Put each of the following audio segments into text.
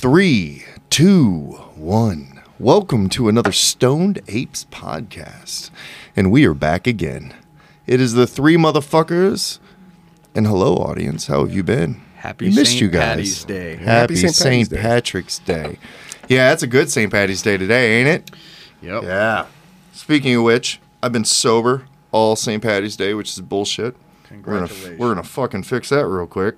Three, two, one. Welcome to another Stoned Apes podcast. And we are back again. It is the three motherfuckers. And hello, audience. How have you been? Happy we missed St. you guys. Patty's Day. Happy, Happy St. St. Patty's Day. Patrick's Day. Yeah, that's a good St. Patty's Day today, ain't it? Yep. Yeah. Speaking of which, I've been sober all St. Patty's Day, which is bullshit. We're gonna, Congratulations. we're gonna fucking fix that real quick.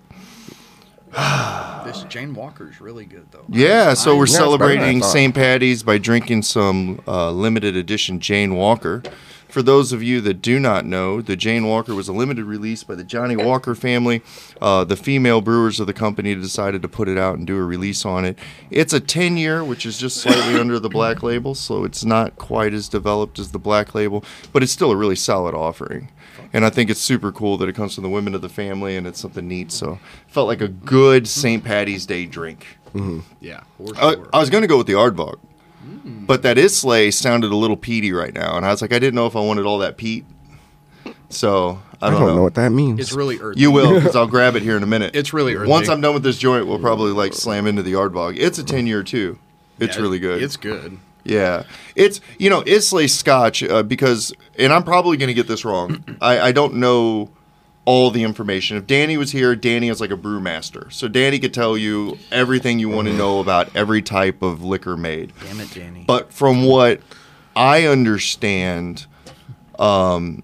This Jane Walker's really good though. Yeah, so we're Yeah, it's better than I celebrating. St. Patty's by drinking some uh, limited edition Jane Walker. For those of you that do not know, the Jane Walker was a limited release by the Johnnie Walker family. Uh, the female brewers of the company decided to put it out and do a release on it. It's a 10 year, which is just slightly under the black label, so it's not quite as developed as the black label, but it's still a really solid offering. And I think it's super cool that it comes from the women of the family and it's something neat. So felt like a good St. Patty's Day drink. Mm-hmm. Yeah. For I, sure. I was going to go with the Ardbog, mm. but that Islay sounded a little peaty right now, and I was like, I didn't know if I wanted all that peat. So I I don't, don't, know. know. what that means. it's really earthy. You will, because I'll grab it here in a minute. It's really earthy. Once I'm done with this joint, we'll probably like slam into the Ardbog. It's a ten year too. It's Yeah, really good. It's good. Yeah, it's you know Islay Scotch uh, because, and I'm probably going to get this wrong. I, I don't know all the information. If Danny was here, Danny is like a brewmaster, so Danny could tell you everything you want to know about every type of liquor made. Damn it, Danny. But from what I understand, um,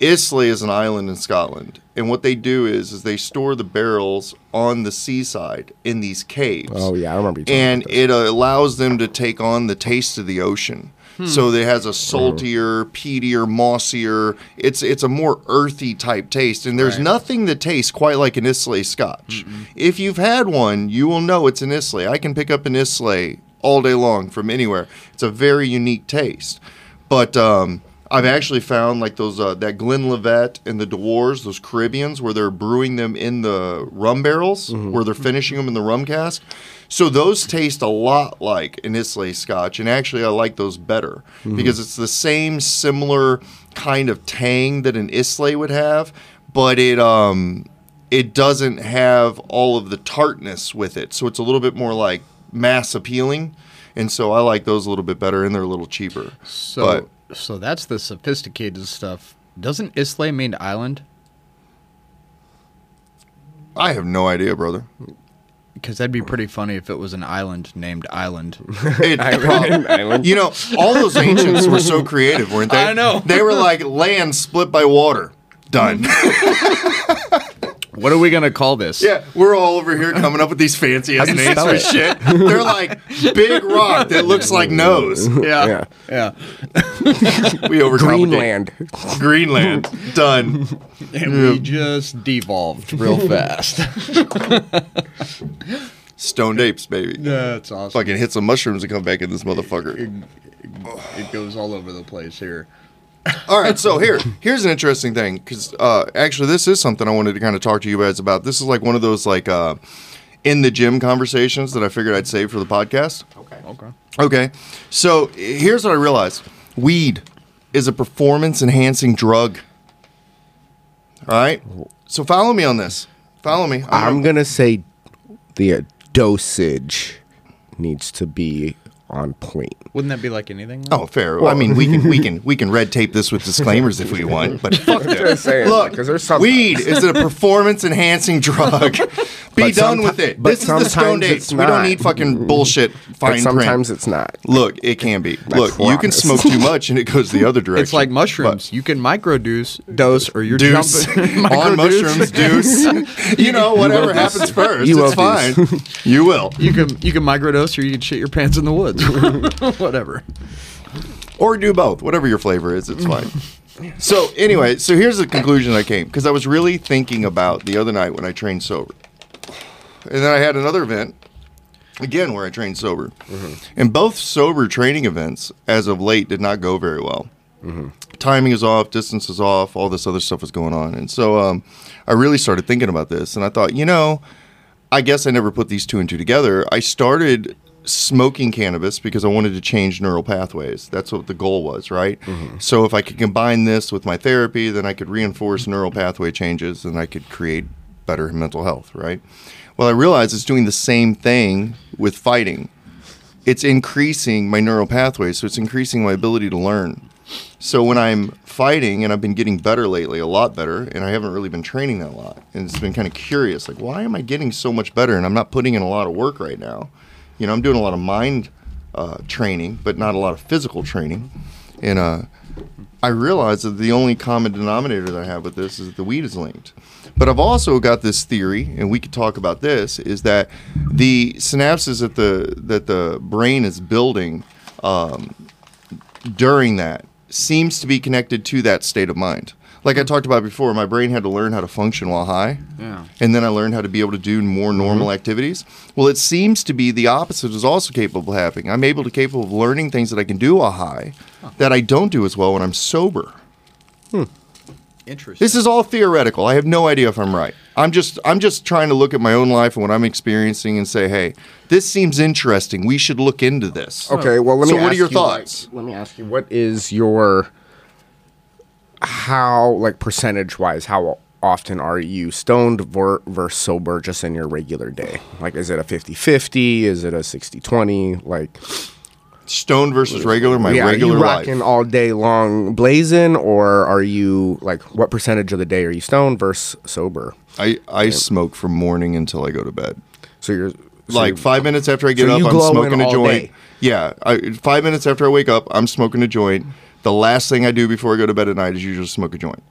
Islay is an island in Scotland, and what they do is is they store the barrels on the seaside in these caves oh yeah, I remember you. and about this. it uh, allows them to take on the taste of the ocean. So it has a saltier, peatier, mossier. It's it's a more earthy type taste, and there's Right. nothing that tastes quite like an Islay Scotch. If you've had one, you will know it's an Islay. I can pick up an Islay all day long from anywhere. It's a very unique taste, but um, I've actually found like those uh, that Glenlivet and the Dewars, those Caribbeans, where they're brewing them in the rum barrels, where they're finishing them in the rum cask. So those taste a lot like an Islay Scotch, and actually I like those better because it's the same similar kind of tang that an Islay would have, but it um it doesn't have all of the tartness with it. So it's a little bit more like mass appealing. And so I like those a little bit better and they're a little cheaper. so so that's the sophisticated stuff. Doesn't Islay mean island? I have no idea, brother. Because that'd be pretty funny if it was an island named Island. It Island, island. You know, all those ancients were so creative, weren't they? I know. They were like land split by water. Done. what are we gonna call this? yeah, we're all over here coming up with these fancy ass names spell for it? shit. They're like big rock that looks like nose. Yeah. Yeah. Yeah. We overcomplicate. Greenland. Greenland. Done. And we just devolved real fast. Stoned apes, baby. That's awesome. Fucking hit some mushrooms and come back in this motherfucker. It goes all over the place here. All right, so here, here's an interesting thing because uh, actually, this is something I wanted to kind of talk to you guys about. This is like one of those like uh, in the gym conversations that I figured I'd save for the podcast. Okay. Okay. Okay, so here's what I realized: weed is a performance enhancing drug. All right, so follow me on this. Follow me. I'm gonna say the uh, dosage needs to be on point. Wouldn't that be like anything? though? Oh, fair. Well, I mean, we can we can we can red tape this with disclaimers if we want, but fuck that. Just saying, Look, 'cause there's some- weed is a performance enhancing drug. Be But done with it. but This is the stone sometimes dates. it's We don't need fucking bullshit But sometimes print. it's not. Look, it can be. Look, you can smoke too much and it goes the other direction. It's like mushrooms. You can microdose dose or you're Deuce jumping on mushrooms, deuce. you know, whatever will happens first, You it's fine. deuce. You will. You can you can microdose or you can shit your pants in the woods. Whatever. or do both whatever your flavor is it's fine. So anyway so here's the conclusion i came because i was really thinking about the other night when i trained sober. And then i had another event again where i trained sober. And both sober training events as of late did not go very well. Timing is off distance is off all this other stuff was going on. And so um, i really started thinking about this and i thought you know I guess I never put these two and two together. I started smoking cannabis because I wanted to change neural pathways. That's what the goal was, right? Mm-hmm. So if I could combine this with my therapy, then I could reinforce neural pathway changes and I could create better mental health, right? Well, I realized it's doing the same thing with fighting. It's increasing my neural pathways, so it's increasing my ability to learn. So when I'm fighting, and I've been getting better lately, a lot better, and I haven't really been training that a lot, and it's been kind of curious, like why am I getting so much better, and I'm not putting in a lot of work right now. You know, I'm doing a lot of mind uh, training, but not a lot of physical training, and uh, I realize that the only common denominator that I have with this is that the weed is linked. But I've also got this theory, and we could talk about this, is that the synapses that the that the brain is building um, during that seems to be connected to that state of mind. Like I talked about before, my brain had to learn how to function while high. Yeah. And then I learned how to be able to do more normal activities. Well, it seems to be the opposite is also capable of happening. I'm able to capable of learning things that I can do while high that I don't do as well when I'm sober. Hmm. Interesting. This is all theoretical. I have no idea if I'm right. I'm just I'm just trying to look at my own life and what I'm experiencing and say, "Hey, this seems interesting. We should look into this." Okay, well, let So me. what are ask your you, like, thoughts? let me ask you, what is your how like percentage wise? How often are you stoned ver- versus sober just in your regular day? Like, is it a 50-50? Is it a 60-20? Like, Stone versus regular, my yeah, regular are you life. rocking all day long blazing, or are you like what percentage of the day are you stoned versus sober? I I smoke from morning until I go to bed. So you're so like you're- five minutes after I get so up, I'm smoking a joint. day? Yeah, I, five minutes after I wake up, I'm smoking a joint. The last thing I do before I go to bed at night is usually smoke a joint.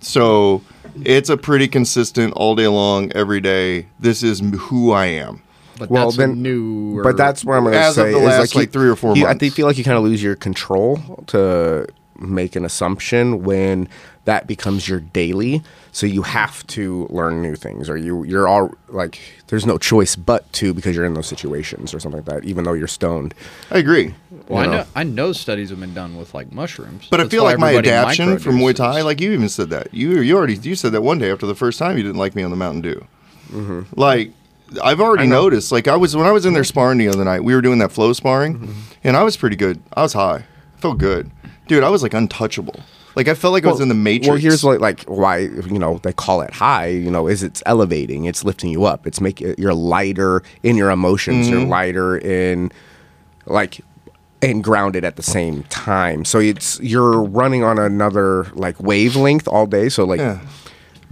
So it's a pretty consistent all day long, every day. This is who I am. but well, that's then- new. But that's what I'm going to As of say. the is last, you- like, three or four you- I think- feel like you kind of lose your control to make an assumption when that becomes your daily. So you have to learn new things, or you you're all like, there's no choice but to because you're in those situations or something like that. Even though you're stoned. I agree. Well, you I know. know I know studies have been done with like mushrooms. But I feel like my everybody adaptation from Muay Thai, microdoses. like you even said that. You you already you said that one day after the first time you didn't like me on the Mountain Dew. Like I've already noticed. Like I was when I was in there sparring the other night, we were doing that flow sparring, and I was pretty good. I was high, I felt good, dude. I was like untouchable. Like I felt like I was in the Matrix. Well, here's like like why you know they call it high. You know, is it's elevating, it's lifting you up, it's making you're lighter in your emotions, you're Mm-hmm. lighter in like and grounded at the same time. So it's you're running on another like wavelength all day. So like Yeah.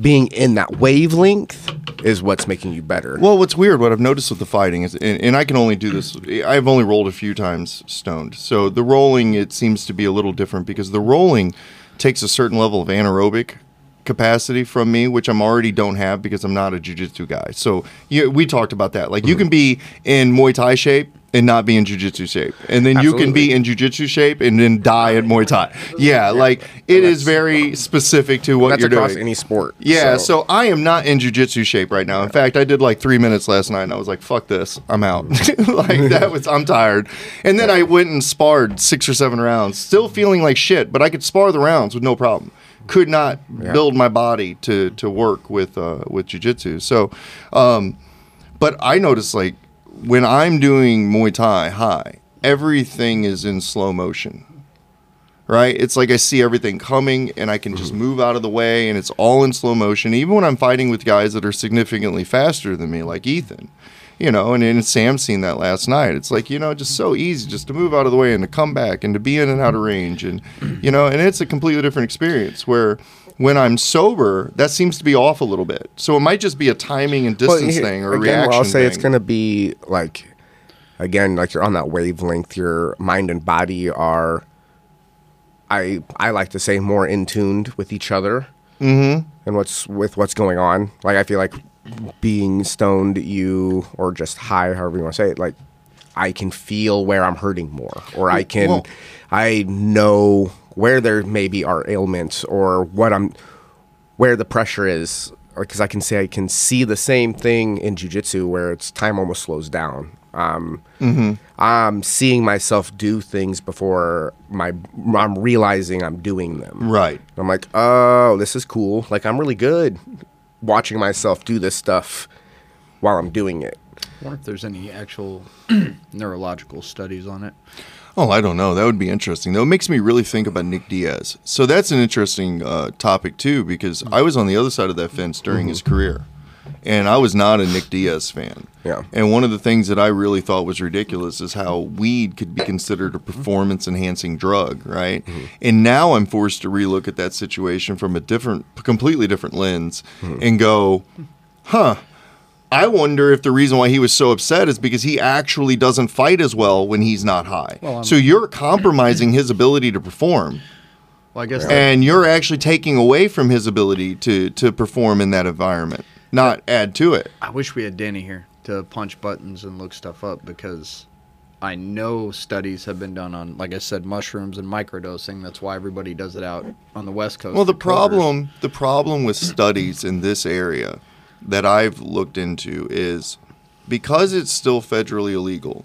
being in that wavelength is what's making you better. Well, what's weird, what I've noticed with the fighting is, and, and I can only do this. I've only rolled a few times stoned, so the rolling it seems to be a little different because the rolling takes a certain level of anaerobic capacity from me, which I'm already don't have because I'm not a jujitsu guy. So you, we talked about that. Like you mm-hmm. can be in Muay Thai shape and not be in jujitsu shape, and then you can be in jujitsu shape and then die at Muay Thai. Yeah, like it is very specific to what That's you're across doing. any sport. Yeah, so. I am not in jujitsu shape right now. In fact, I did like three minutes last night, and I was like, "Fuck this, I'm out." like that was, I'm tired. And then I went and sparred six or seven rounds, still feeling like shit, but I could spar the rounds with no problem. Could not build my body to to work with uh, with jujitsu. So, um, but I noticed like when I'm doing Muay Thai high, everything is in slow motion right? It's like I see everything coming and I can just move out of the way and it's all in slow motion. Even when I'm fighting with guys that are significantly faster than me, like Ethan, you know, and, and Sam seen that last night. It's like, you know, just so easy just to move out of the way and to come back and to be in and out of range. And, you know, and it's a completely different experience where when I'm sober, that seems to be off a little bit. So it might just be a timing and Well, distance here- thing or a again, reaction well, I'll say it's going to be like, again, like you're on that wavelength. Your mind and body are, I I like to say, more in tuned with each other mm-hmm. and what's with what's going on. Like I feel like being stoned, you or just high, however you want to say it, like I can feel where I'm hurting more, or I can, Well- I know where there maybe are ailments or what I'm where the pressure is because I can say I can see the same thing in jujitsu where it's time almost slows down. Um, I'm seeing myself do things before my I'm realizing I'm doing them. Right. I'm like, oh, this is cool. Like I'm really good watching myself do this stuff while I'm doing it. I wonder if there's any actual neurological studies on it. Oh, I don't know. That would be interesting. Though it makes me really think about Nick Diaz. So that's an interesting uh, topic too, because I was on the other side of that fence during his career. And I was not a Nick Diaz fan. Yeah. And one of the things that I really thought was ridiculous is how weed could be considered a performance enhancing drug, right? Mm-hmm. And now I'm forced to relook at that situation from a different, completely different lens mm-hmm. and go, huh. I wonder if the reason why he was so upset is because he actually doesn't fight as well when he's not high. Well, so you're compromising his ability to perform Well, I guess and you're actually taking away from his ability to to perform in that environment, not add to it. I wish we had Danny here to punch buttons and look stuff up because I know studies have been done on, like I said, mushrooms and microdosing. That's why everybody does it out on the West Coast. Well, the problem the problem with studies in this area that I've looked into is because it's still federally illegal.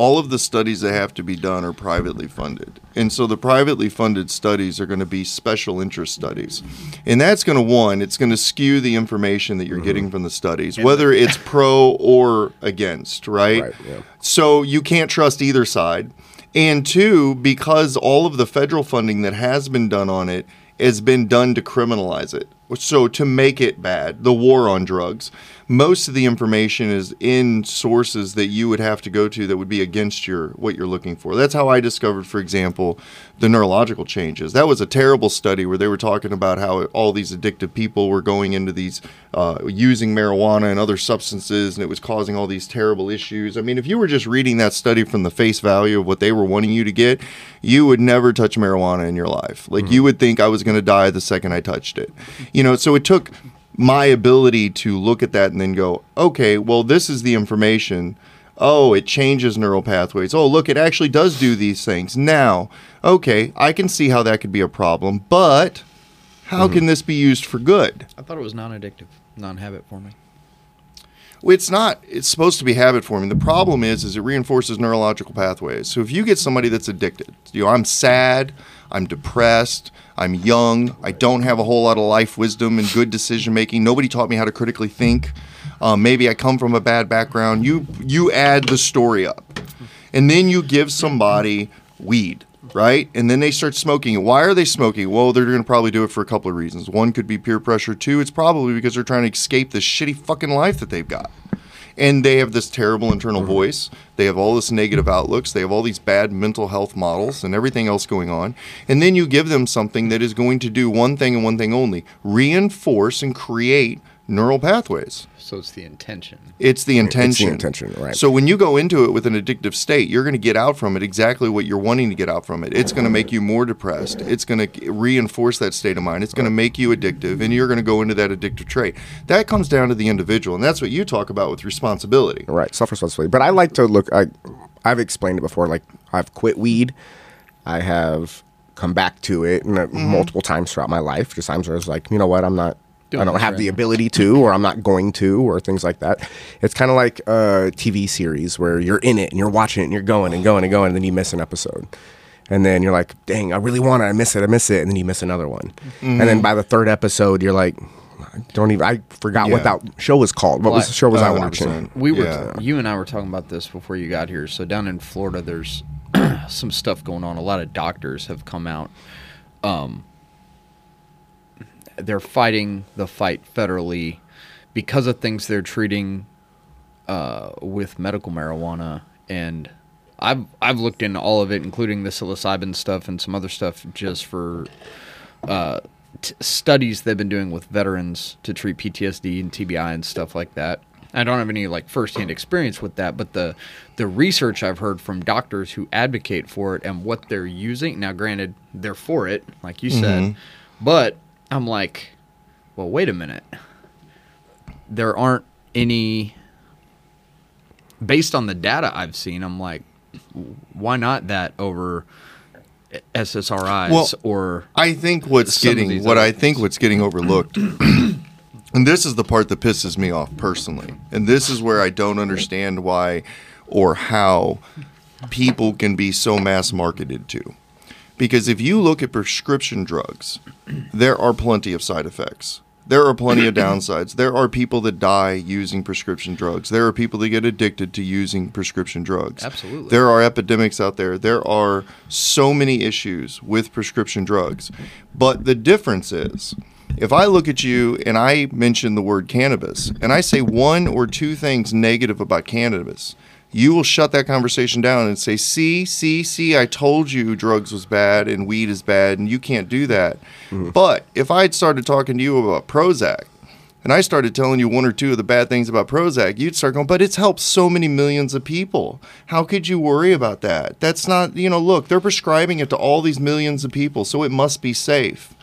All of the studies that have to be done are privately funded. And so the privately funded studies are going to be special interest studies. And that's going to one, it's going to skew the information that you're mm-hmm. getting from the studies, whether it's pro or against, right? Right, yeah. So you can't trust either side. And two, because all of the federal funding that has been done on it has been done to criminalize it. So to make it bad, the war on drugs, most of the information is in sources that you would have to go to that would be against your what you're looking for. That's how I discovered, for example, the neurological changes. That was a terrible study where they were talking about how all these addictive people were going into these uh, using marijuana and other substances, and it was causing all these terrible issues. I mean, if you were just reading that study from the face value of what they were wanting you to get, you would never touch marijuana in your life. Like you would think I was going to die the second I touched it. You know, so it took my ability to look at that and then go, okay, well, this is the information. Oh, it changes neural pathways. Oh, look, it actually does do these things. Now, okay, I can see how that could be a problem, but how mm-hmm. can this be used for good? I thought it was non-addictive, non-habit forming. Well, It's not. It's supposed to be habit forming. The problem is, is it reinforces neurological pathways. So if you get somebody that's addicted, you know, I'm sad, I'm depressed, I'm young, I don't have a whole lot of life wisdom and good decision making. Nobody taught me how to critically think. Um, maybe I come from a bad background. You you add the story up, and then you give somebody weed, right? And then they start smoking. Why are they smoking? Well, they're going to probably do it for a couple of reasons. One could be peer pressure. Two, it's probably because they're trying to escape this shitty fucking life that they've got. And they have this terrible internal mm-hmm. voice. They have all this negative outlooks. They have all these bad mental health models and everything else going on. And then you give them something that is going to do one thing and one thing only reinforce and create neural pathways. So it's the intention. It's the intention. It's the intention, right. So when you go into it with an addictive state, you're going to get out from it exactly what you're wanting to get out from it. It's going to make you more depressed. It's going to reinforce that state of mind. It's going to make you addictive, and you're going to go into that addictive trait. That comes down to the individual, and that's what you talk about with responsibility. Right, self responsibility. But I like to look. I, I've explained it before. Like I've quit weed. I have come back to it and, Mm-hmm. multiple times throughout my life. Just times where I was like, you know what, I'm not. I don't have right the ability to, or I'm not going to, or things like that. It's kind of like a TV series where you're in it and you're watching it and you're going and going and going, and then you miss an episode. And then you're like, dang, I really want it. I miss it. I miss it. And then you miss another one. And then by the third episode, you're like, I don't even, I forgot what that show was called. What was the show was I 100%. watching? We were, Yeah. you and I were talking about this before you got here. So down in Florida, there's some stuff going on. A lot of doctors have come out. Um, they're fighting the fight federally because of things they're treating uh, with medical marijuana, and I've I've looked into all of it, including the psilocybin stuff and some other stuff, just for uh, t- studies they've been doing with veterans to treat PTSD and TBI and stuff like that. I don't have any like firsthand experience with that, but the the research I've heard from doctors who advocate for it and what they're using. Now, granted, they're for it, like you said, but I'm like, well, wait a minute. There aren't any. Based on the data I've seen, I'm like, why not that over SSRIs Well, or I think what's getting what I think what's getting overlooked, and this is the part that pisses me off personally, and this is where I don't understand why or how people can be so mass marketed to. Because if you look at prescription drugs, there are plenty of side effects. There are plenty of downsides. There are people that die using prescription drugs. There are people that get addicted to using prescription drugs. Absolutely. There are epidemics out there. There are so many issues with prescription drugs. But the difference is If I look at you and I mention the word cannabis and I say one or two things negative about cannabis, you will shut that conversation down and say, "See, see, see, I told you drugs was bad and weed is bad and you can't do that." Mm-hmm. But if I had started talking to you about Prozac and I started telling you one or two of the bad things about Prozac, you'd start going, but it's helped so many millions of people. How could you worry about that? That's not, you know, look, they're prescribing it to all these millions of people, so it must be safe.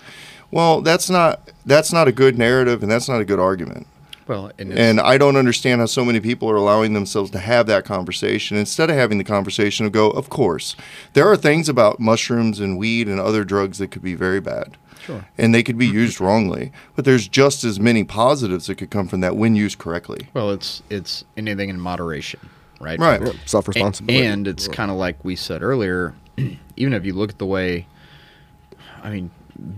Well, that's not that's not a good narrative and that's not a good argument. Well, and, And I don't understand how so many people are allowing themselves to have that conversation instead of having the conversation of go, of course, there are things about mushrooms and weed and other drugs that could be very bad. Sure. And they could be used wrongly, but there's just as many positives that could come from that when used correctly. well, it's it's anything in moderation, right? Right. Yeah, Self responsibility. And it's kind of like we said earlier, even if you look at the way, I mean,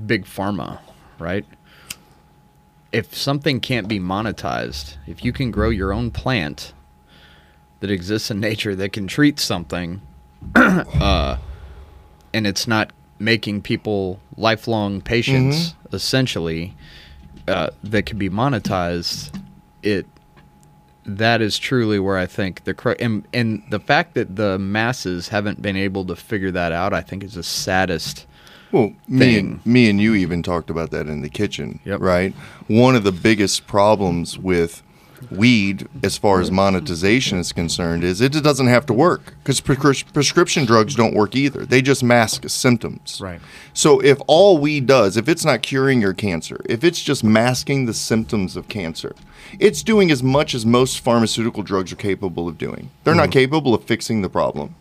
big pharma, right? If something can't be monetized, if you can grow your own plant that exists in nature that can treat something, uh, and it's not making people lifelong patients, essentially, uh, that can be monetized, it that is truly where I think the cru- and and the fact that the masses haven't been able to figure that out, I think, is the saddest. Well, me thing. and, me and you even talked about that in the kitchen, Yep. right? One of the biggest problems with weed, as far as monetization is concerned, is it doesn't have to work because prescription drugs don't work either. They just mask symptoms. Right. So if all weed does, if it's not curing your cancer, if it's just masking the symptoms of cancer, it's doing as much as most pharmaceutical drugs are capable of doing. They're not mm-hmm. capable of fixing the problem.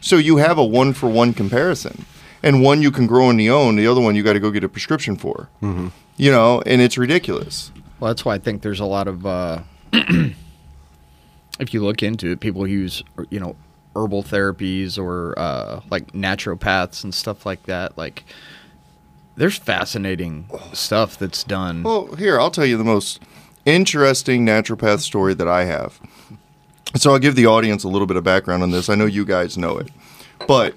So you have a one for one comparison. And one you can grow on your own, the other one you got to go get a prescription for. Mm-hmm. You know, and it's ridiculous. Well, that's why I think there's a lot of. Uh, if you look into it, people use you know herbal therapies or uh, like naturopaths and stuff like that. Like, there's fascinating stuff that's done. Well, here, I'll tell you the most interesting naturopath story that I have. So I'll give the audience a little bit of background on this. I know you guys know it. But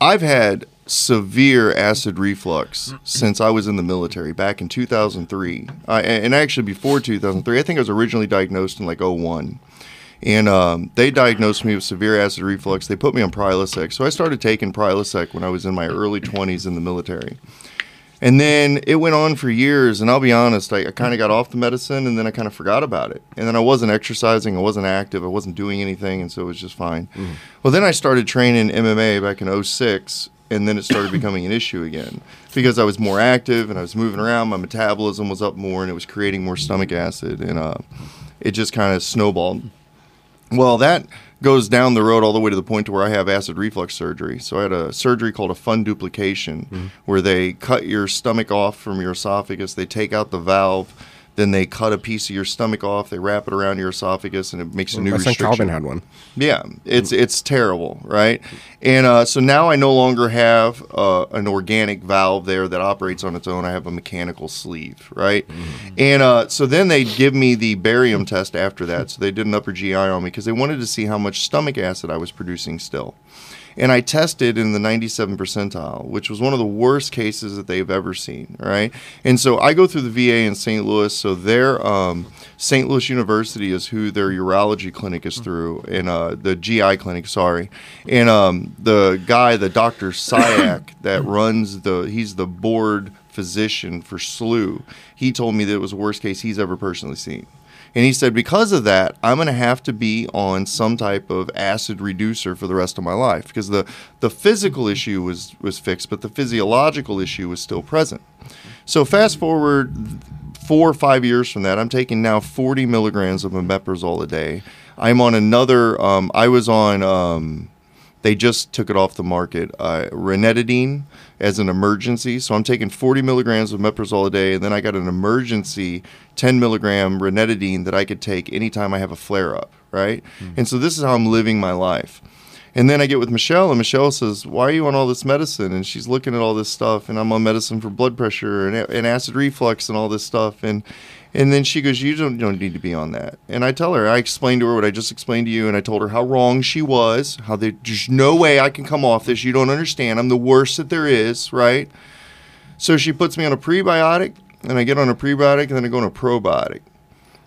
I've had severe acid reflux since I was in the military back in 2003. I, and actually before 2003, I think I was originally diagnosed in like 01. And um, they diagnosed me with severe acid reflux. They put me on Prilosec. So I started taking Prilosec when I was in my early 20s in the military. And then it went on for years. And I'll be honest, I, I kind of got off the medicine and then I kind of forgot about it. And then I wasn't exercising, I wasn't active, I wasn't doing anything. And so it was just fine. Well, then I started training MMA back in 06. And then it started becoming an issue again because I was more active and I was moving around. My metabolism was up more and it was creating more stomach acid. And uh, it just kind of snowballed. Well, that goes down the road all the way to the point to where I have acid reflux surgery. So I had a surgery called a fundoplication, where they cut your stomach off from your esophagus. They take out the valve, then they cut a piece of your stomach off. They wrap it around your esophagus, and it makes a new My son restriction. Calvin had one. Yeah, it's it's terrible, right? And uh, so now I no longer have uh, an organic valve there that operates on its own. I have a mechanical sleeve, right? And uh, so then they give me the barium test after that. So they did an upper GI on me because they wanted to see how much stomach acid I was producing still. And I tested in the 97 percentile, which was one of the worst cases that they've ever seen. Right. And so I go through the VA in St. Louis. So their um, St. Louis University is who their urology clinic is through, and uh, the GI clinic, sorry. And um, the guy, the Dr. Syak, that runs the, he's the board physician for SLU. He told me that it was the worst case he's ever personally seen. And he said, because of that, I'm going to have to be on some type of acid reducer for the rest of my life because the, the physical issue was, was fixed, but the physiological issue was still present. So fast forward four or five years from that, I'm taking now 40 milligrams of omeprazole a day. I'm on another, um, I was on, um, they just took it off the market, uh, as an emergency. So I'm taking 40 milligrams of omeprazole a day, and then I got an emergency 10 milligram ranitidine that I could take anytime I have a flare up, right? Hmm. And so this is how I'm living my life. And then I get with Michelle, and Michelle says, "Why are you on all this medicine?" And she's looking at all this stuff, and I'm on medicine for blood pressure and, and acid reflux and all this stuff, and and then she goes, "You don't, don't need to be on that." And I tell her, I explained to her what I just explained to you, and I told her how wrong she was, how there- there's no way I can come off this. You don't understand. I'm the worst that there is, right? So she puts me on a prebiotic, and I get on a prebiotic, and then I go on a probiotic.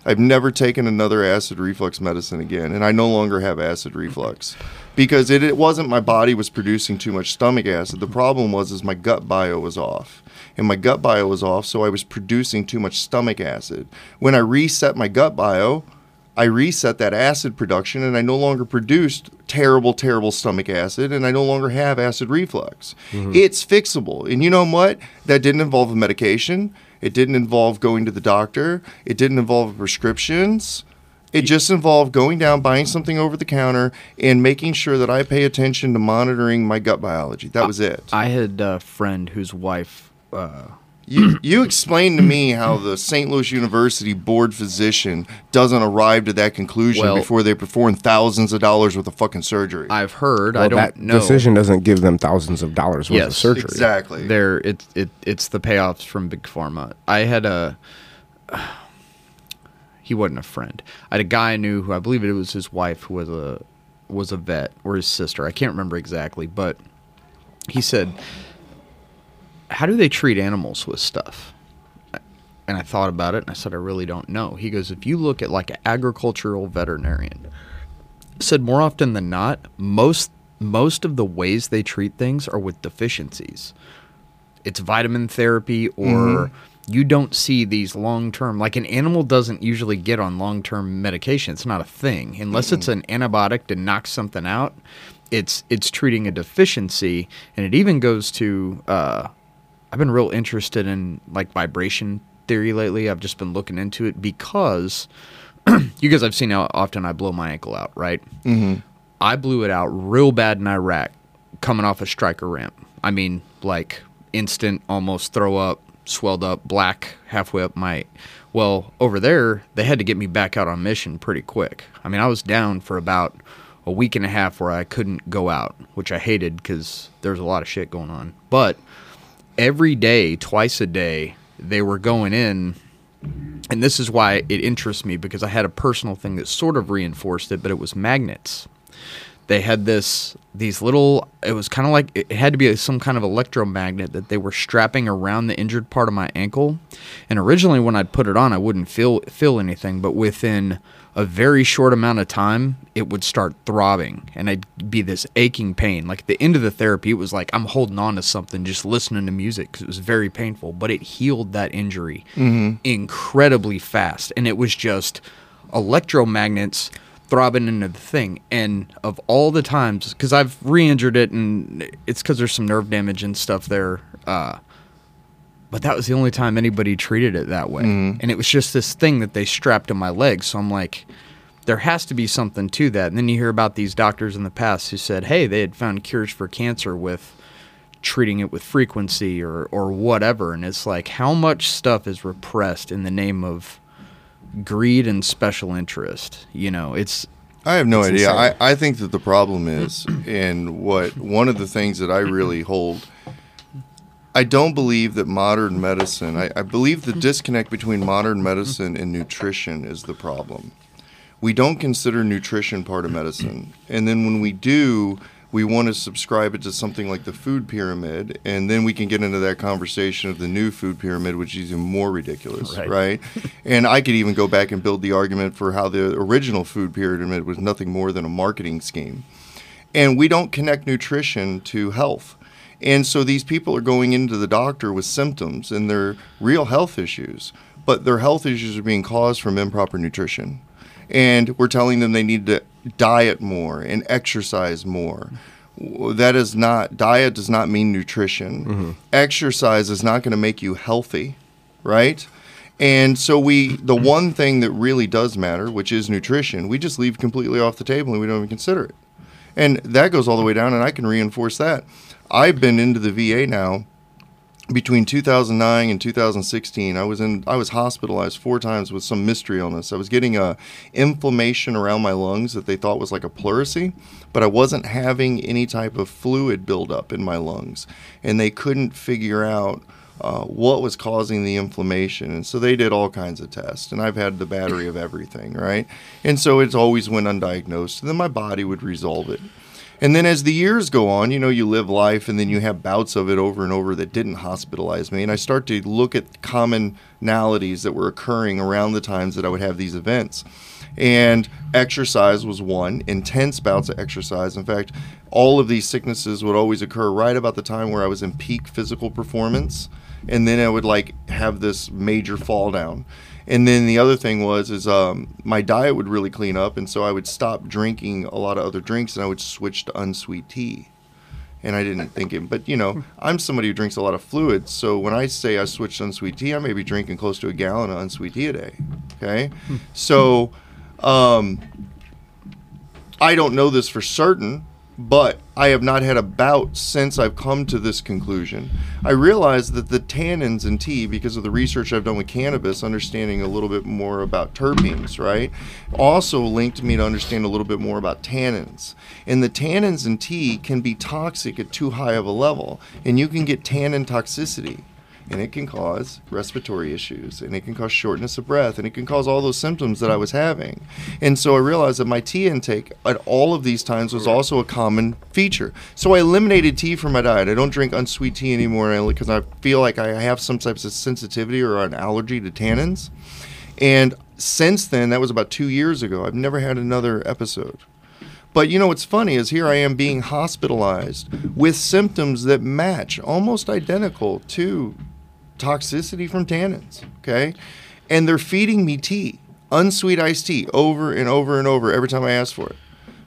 I've never taken another acid reflux medicine again, and I no longer have acid reflux because it, it wasn't my body was producing too much stomach acid. The problem was is my gut bio was off, and my gut bio was off, so I was producing too much stomach acid. When I reset my gut bio, I reset that acid production, and I no longer produced terrible, terrible stomach acid, and I no longer have acid reflux. Mm-hmm. It's fixable, and you know what? That didn't involve a medication. It didn't involve going to the doctor. It didn't involve prescriptions. It just involved going down, buying something over the counter, and making sure that I pay attention to monitoring my gut biology. That was it. I had a friend whose wife. Uh, You, you explained to me how the St. Louis University board physician doesn't arrive to that conclusion Well- before they perform thousands of dollars worth of fucking surgery. I've heard. I don't that know. decision doesn't give them thousands of dollars worth of surgery. exactly. There, it's it, it's the payoffs from big pharma. I had a. He wasn't a friend. I had a guy I knew who I believe it was his wife who was a was a vet or his sister. I can't remember exactly, but he said, "How do they treat animals with stuff?" And I thought about it, and I said, "I really don't know." He goes, "If you look at like an agricultural veterinarian, said more often than not, most most of the ways they treat things are with deficiencies. It's vitamin therapy or mm-hmm. You don't see these long term like an animal doesn't usually get on long term medication. It's not a thing. Unless it's an antibiotic to knock something out, it's it's treating a deficiency and it even goes to uh I've been real interested in like vibration theory lately. I've just been looking into it because you guys I've seen how often I blow my ankle out, right? Mm-hmm. I blew it out real bad in Iraq, coming off a Stryker ramp. I mean, like instant, almost throw up, swelled up, black halfway up my. Well, over there, they had to get me back out on mission pretty quick. I mean, I was down for about a week and a half where I couldn't go out, which I hated because there's a lot of shit going on. But every day, twice a day, they were going in and this is why it interests me because I had a personal thing that sort of reinforced it, but it was magnets. They had this these little it was kind of like it had to be some kind of electromagnet that they were strapping around the injured part of my ankle. And originally when I'd put it on, I wouldn't feel feel anything, but within a very short amount of time, it would start throbbing and I'd be this aching pain. Like at the end of the therapy, it was like I'm holding on to something just listening to music because it was very painful, but it healed that injury mm-hmm. incredibly fast. And it was just electromagnets throbbing into the thing. And of all the times, because I've re injured it and it's because there's some nerve damage and stuff there. Uh, but that was the only time anybody treated it that way. And it was just this thing that they strapped to my leg. So I'm like, there has to be something to that. And then you hear about these doctors in the past who said, hey, they had found cures for cancer with treating it with frequency or, or whatever. And it's like, how much stuff is repressed in the name of greed and special interest? You know, it's I have no idea. insane. I, I think that the problem is, and what one of the things that I really hold, I don't believe that modern medicine, I, I believe the disconnect between modern medicine and nutrition is the problem. We don't consider nutrition part of medicine. And then when we do, we want to subscribe it to something like the food pyramid, and then we can get into that conversation of the new food pyramid, which is even more ridiculous, Right. right? and I could even go back and build the argument for how the original food pyramid was nothing more than a marketing scheme. And we don't connect nutrition to health. And so these people are going into the doctor with symptoms and they're real health issues, but their health issues are being caused from improper nutrition. And we're telling them they need to diet more and exercise more. That is not, diet does not mean nutrition. Mm-hmm. Exercise is not going to make you healthy, right? And so we, the one thing that really does matter, which is nutrition, we just leave completely off the table and we don't even consider it. And that goes all the way down, and I can reinforce that. I've been into the VA now between 2009 and 2016. I was in I was hospitalized four times with some mystery illness. I was getting a inflammation around my lungs that they thought was like a pleurisy, but I wasn't having any type of fluid buildup in my lungs, and they couldn't figure out uh, what was causing the inflammation. And so they did all kinds of tests, and I've had the battery of everything, right? And so it's always went undiagnosed, and then my body would resolve it. And then as the years go on, you know, you live life and then you have bouts of it over and over that didn't hospitalize me. And I start to look at commonalities that were occurring around the times that I would have these events. And exercise was one, intense bouts of exercise. In fact, all of these sicknesses would always occur right about the time where I was in peak physical performance. And then I would like have this major fall down. And then the other thing was is um, my diet would really clean up, and so I would stop drinking a lot of other drinks, and I would switch to unsweet tea. And I didn't think it, but you know, I'm somebody who drinks a lot of fluids. So when I say I switched to unsweet tea, I may be drinking close to a gallon of unsweet tea a day. Okay, so um, I don't know this for certain, but I have not had a bout since I've come to this conclusion. I realize that the tannins in tea, because of the research I've done with cannabis, understanding a little bit more about terpenes, right, also linked me to understand a little bit more about tannins. And the tannins in tea can be toxic at too high of a level, and you can get tannin toxicity and it can cause respiratory issues and it can cause shortness of breath and it can cause all those symptoms that I was having. And so I realized that my tea intake at all of these times was also a common feature. So I eliminated tea from my diet. I don't drink unsweet tea anymore because I feel like I have some types of sensitivity or an allergy to tannins. And since then, that was about two years ago, I've never had another episode. But you know what's funny is here I am being hospitalized with symptoms that match almost identical to toxicity from tannins. Okay. And they're feeding me tea, unsweet iced tea, over and over and over every time I ask for it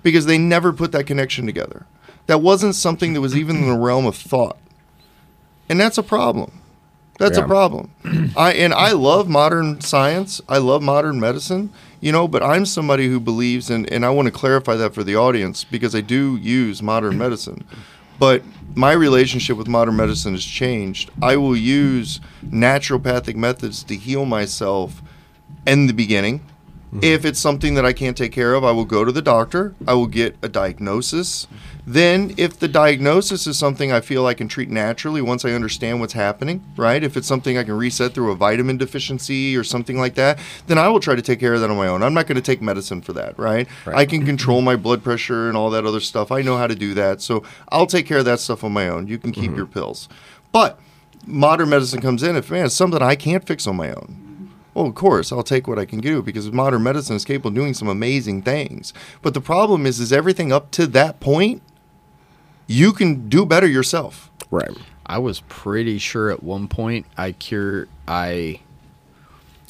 because they never put that connection together. That wasn't something that was even in the realm of thought. And that's a problem. That's Yeah. a problem. I and I love modern science. I love modern medicine, you know, but I'm somebody who believes in and I want to clarify that for the audience because I do use modern medicine. But my relationship with modern medicine has changed. I will use naturopathic methods to heal myself in the beginning. Mm-hmm. If it's something that I can't take care of, I will go to the doctor. I will get a diagnosis. Then, if the diagnosis is something I feel I can treat naturally once I understand what's happening, right? If it's something I can reset through a vitamin deficiency or something like that, then I will try to take care of that on my own. I'm not going to take medicine for that, right? I can control my blood pressure and all that other stuff. I know how to do that. So I'll take care of that stuff on my own. You can keep mm-hmm. your pills. But modern medicine comes in if, man, it's something I can't fix on my own. Well, of course, I'll take what I can do because modern medicine is capable of doing some amazing things. But the problem is, is everything up to that point, you can do better yourself. Right. I was pretty sure at one point I cured I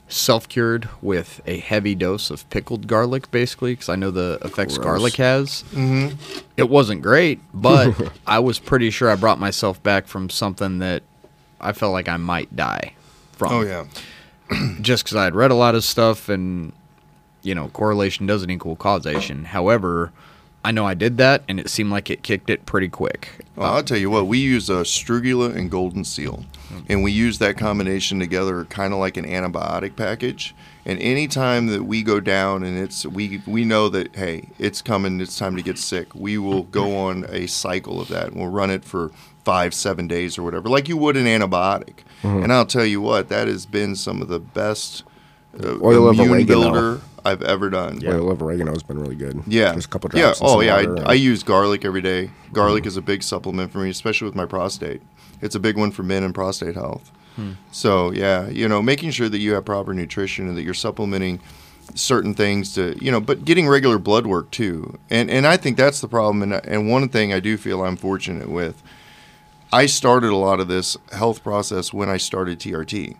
self cured with a heavy dose of pickled garlic, basically, because I know the effects Gross. garlic has. Mm-hmm. It wasn't great, but I was pretty sure I brought myself back from something that I felt like I might die from. Oh yeah, just because I had read a lot of stuff and you know correlation doesn't equal causation. However, I know I did that and it seemed like it kicked it pretty quick. well, I'll tell you what. We use a strugula and golden seal, hmm. and we use that combination together, kind of like an antibiotic package. And anytime that we go down and it's we we know that hey, it's coming, it's time to get sick. We will go on a cycle of that. And We'll run it for five, seven days or whatever, like you would an antibiotic. Mm-hmm. And I'll tell you what, that has been some of the best uh, Oil of immune oregano. builder I've ever done. Oil of oregano has been really good. Yeah. Just a couple Yeah. drops. in Oh, some yeah. water and- I, I use garlic every day. Garlic mm-hmm. is a big supplement for me, especially with my prostate. It's a big one for men and prostate health. Hmm. So, yeah, you know, making sure that you have proper nutrition and that you're supplementing certain things to, you know, but getting regular blood work too. And and I think that's the problem. And, and one thing I do feel I'm fortunate with, I started a lot of this health process when I started TRT.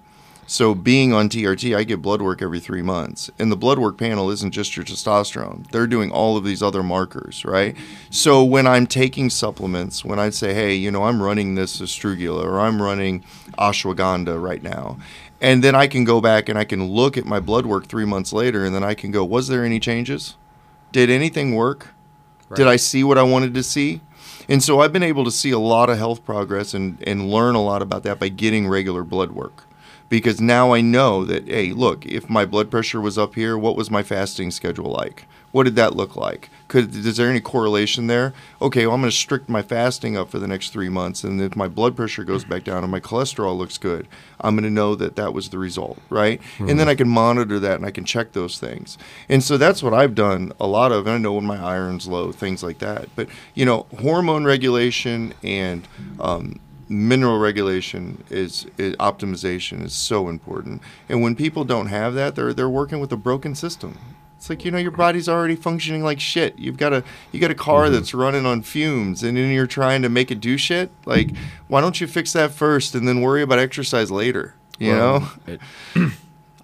So being on TRT, I get blood work every three months, and the blood work panel isn't just your testosterone; they're doing all of these other markers, right? So when I'm taking supplements, when I say, "Hey, you know, I'm running this astrugula or I'm running ashwagandha right now," and then I can go back and I can look at my blood work three months later, and then I can go, "Was there any changes? Did anything work? Did I see what I wanted to see?" And so I've been able to see a lot of health progress and, and learn a lot about that by getting regular blood work. Because now I know that, hey, look, if my blood pressure was up here, what was my fasting schedule like? What did that look like? Could is there any correlation there? Okay, well, I'm going to strict my fasting up for the next three months, and if my blood pressure goes back down and my cholesterol looks good, I'm going to know that that was the result, right? And then I can monitor that and I can check those things. And so that's what I've done a lot of. And I know when my iron's low, things like that. But you know, hormone regulation and um, mineral regulation is, is optimization is so important. And when people don't have that, they're they're working with a broken system. It's like you know your body's already functioning like shit. You've got a you got a car mm-hmm. that's running on fumes, and then you're trying to make it do shit. Like, why don't you fix that first and then worry about exercise later? You Well, know? it,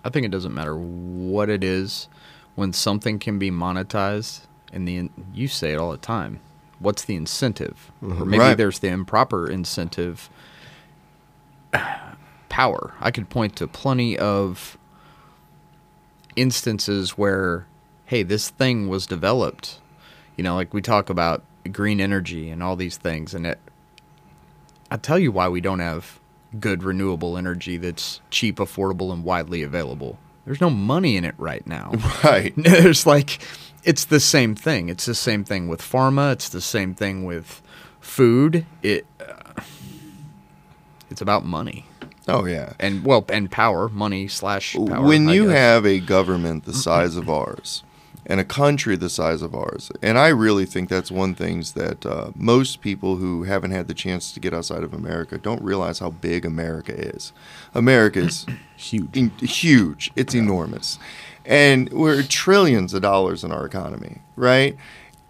I think it doesn't matter what it is when something can be monetized and the you say it all the time. What's the incentive? Or mm-hmm. maybe Right. there's the improper incentive. Power. I could point to plenty of instances where, hey, this thing was developed. You know, like we talk about green energy and all these things, and it. I tell you why we don't have good renewable energy that's cheap, affordable, and widely available. There's no money in it right now. Right. There's like, it's the same thing. It's the same thing with pharma. It's the same thing with food. It. Uh, it's about money Oh yeah. and well, and power, money slash power. when you have a government the size of ours and a country the size of ours. And i really think that's one things that uh, most people who haven't had the chance to get outside of america don't realize how big america is. America is Huge. in- huge. It's enormous. And we're trillions of dollars in our economy right?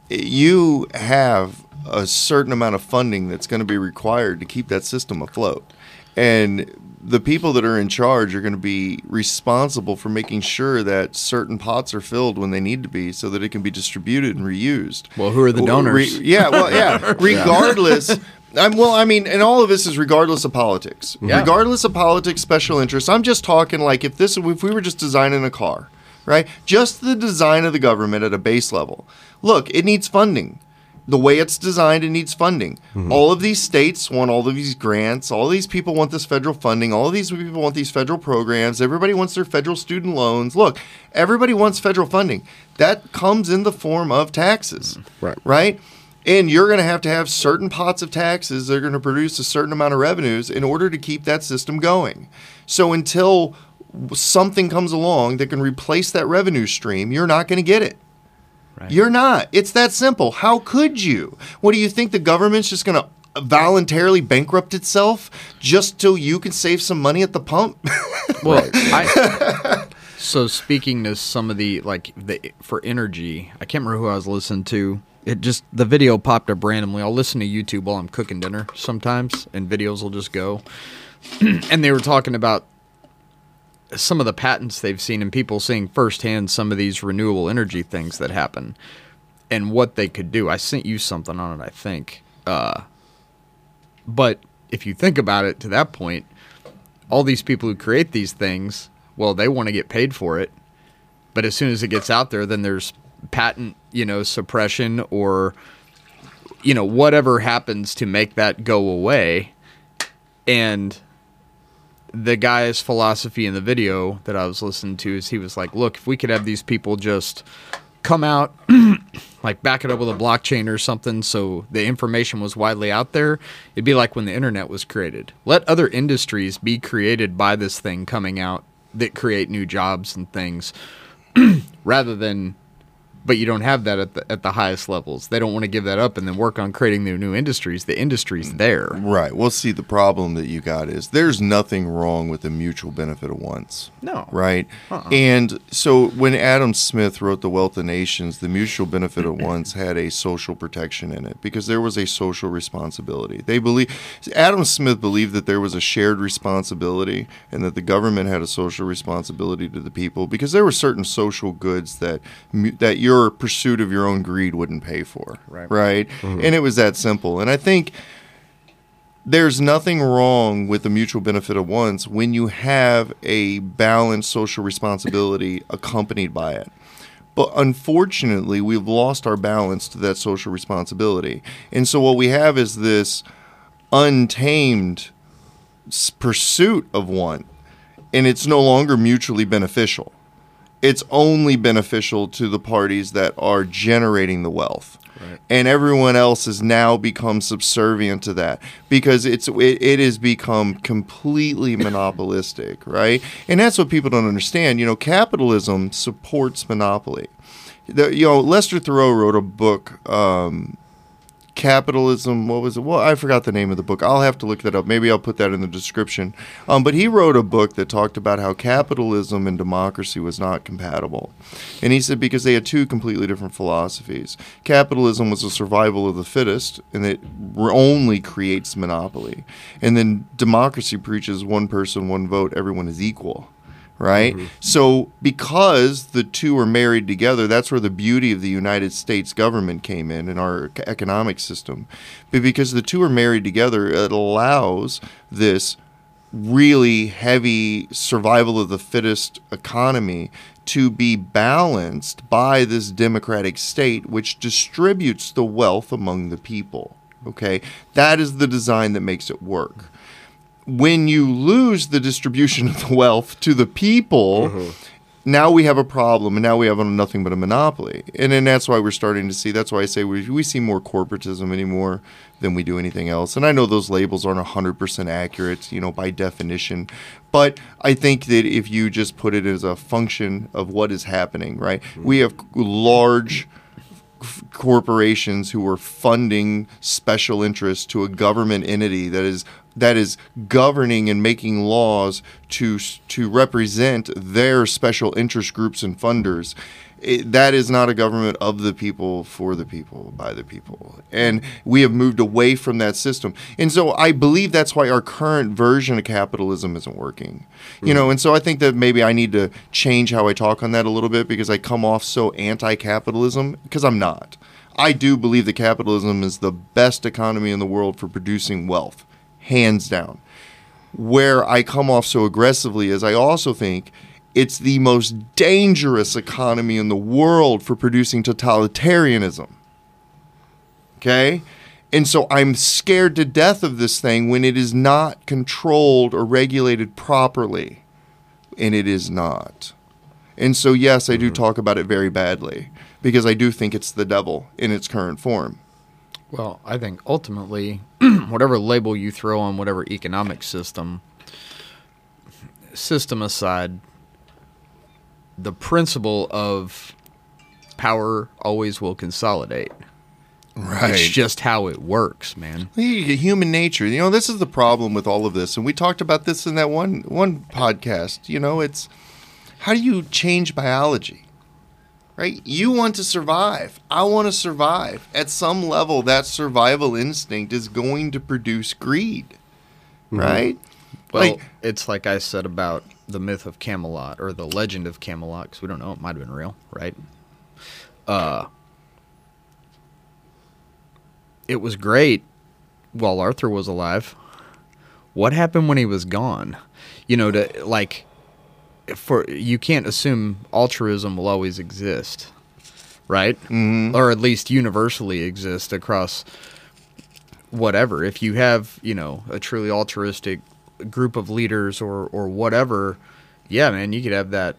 You have a certain amount of funding that's going to be required to keep that system afloat. And the people that are in charge are going to be responsible for making sure that certain pots are filled when they need to be so that it can be distributed and reused. Well, who are the Re- donors? yeah, well, yeah. Regardless, I'm, well, I mean, and all of this is regardless of politics. Yeah. Regardless of politics, special interests. I'm just talking like if this, if we were just designing a car, right? Just the design of the government at a base level. Look, it needs funding. The way it's designed, it needs funding. Mm-hmm. All of these states want all of these grants. All these people want this federal funding. All of these people want these federal programs. Everybody wants their federal student loans. Look, everybody wants federal funding. That comes in the form of taxes mm-hmm. Right. right? And you're going to have to have certain pots of taxes that are going to produce a certain amount of revenues in order to keep that system going. So until something comes along that can replace that revenue stream, you're not going to get it. Right. You're not. It's that simple. How could you? What do you think the government's just going to voluntarily bankrupt itself just till you can save some money at the pump? Well, I, so speaking to some of the like the for energy, I can't remember who I was listening to. It just the video popped up randomly. I'll listen to YouTube while I'm cooking dinner sometimes, and videos will just go. and they were talking about some of the patents they've seen and people seeing firsthand some of these renewable energy things that happen and what they could do. I sent you something on it, I think. Uh, but if you think about it to that point, all these people who create these things, well, they want to get paid for it. But as soon as it gets out there, then there's patent, you know, suppression or, you know, whatever happens to make that go away. And the guy's philosophy in the video that I was listening to is he was like, look, if we could have these people just come out, like back it up with a blockchain or something so the information was widely out there, it'd be like when the internet was created. Let other industries be created by this thing coming out that create new jobs and things rather than but you don't have that at the at the highest levels. They don't want to give that up and then work on creating their new industries. The industry's mm. there. right. Well, see, the problem that you got is there's nothing wrong with the mutual benefit of once. No. right? Uh-uh. And so when Adam Smith wrote The Wealth of Nations, the mutual benefit at once had a social protection in it because there was a social responsibility. They believe Adam Smith believed that there was a shared responsibility and that the government had a social responsibility to the people because there were certain social goods that that your pursuit of your own greed wouldn't pay for, Right. right? Mm-hmm. And it was that simple. And I think there's nothing wrong with the mutual benefit of once when you have a balanced social responsibility accompanied by it. But unfortunately, we've lost our balance to that social responsibility. And so what we have is this untamed pursuit of one, and it's no longer mutually beneficial. It's only beneficial to the parties that are generating the wealth. Right. And everyone else has now become subservient to that because it's it, it has become completely monopolistic, right? And that's what people don't understand. You know, capitalism supports monopoly. The, you know, Lester Thurow wrote a book um, capitalism what was it? Well i forgot the name of the book. I'll have to look that up. Maybe i'll put that in the description. Um, but he wrote a book that talked about how capitalism and democracy was not compatible. And he said because they had two completely different philosophies. Capitalism was a survival of the fittest and it only creates monopoly. And then democracy preaches one person one vote everyone is equal right? Mm-hmm. So because the two are married together, that's where the beauty of the United States government came in in our economic system. But because the two are married together, it allows this really heavy survival of the fittest economy to be balanced by this democratic state which distributes the wealth among the people. Okay? That is the design that makes it work when you lose the distribution of the wealth to the people, mm-hmm. now we have a problem, and now we have a, nothing but a monopoly. And then that's why we're starting to see. That's why I say we, we see more corporatism anymore than we do anything else. And I know those labels aren't hundred percent accurate, you know, by definition. But I think that if you just put it as a function of what is happening, right? Mm-hmm. We have large corporations who are funding special interests to a government entity that is that is governing and making laws to to represent their special interest groups and funders. It, that is not a government of the people, for the people, by the people. And we have moved away from that system. And so I believe that's why our current version of capitalism isn't working. You know, mm-hmm. and so I think that maybe I need to change how I talk on that a little bit because I come off so anti capitalism because I'm not. I do believe that capitalism is the best economy in the world for producing wealth, hands down. Where I come off so aggressively is I also think it's the most dangerous economy in the world for producing totalitarianism. Okay? And so I'm scared to death of this thing when it is not controlled or regulated properly. And it is not. And so, yes, I do mm-hmm. talk about it very badly because I do think it's the devil in its current form. Well, I think ultimately, whatever label you throw on whatever economic system, system aside, the principle of power always will consolidate. Right. It's just how it works, man. Human nature. You know, this is the problem with all of this, and we talked about this in that one one podcast. You know, it's how do you change biology? Right? You want to survive. I want to survive. At some level, that survival instinct is going to produce greed. Right? Well, like it's like I said about the myth of Camelot or the legend of Camelot, because we don't know. It might have been real, right? Uh, it was great while Arthur was alive. What happened when he was gone? You know, to like, for you can't assume altruism will always exist, right? Mm-hmm. Or at least universally exist across whatever. If you have, you know, a truly altruistic group of leaders or or whatever, yeah, man, you could have that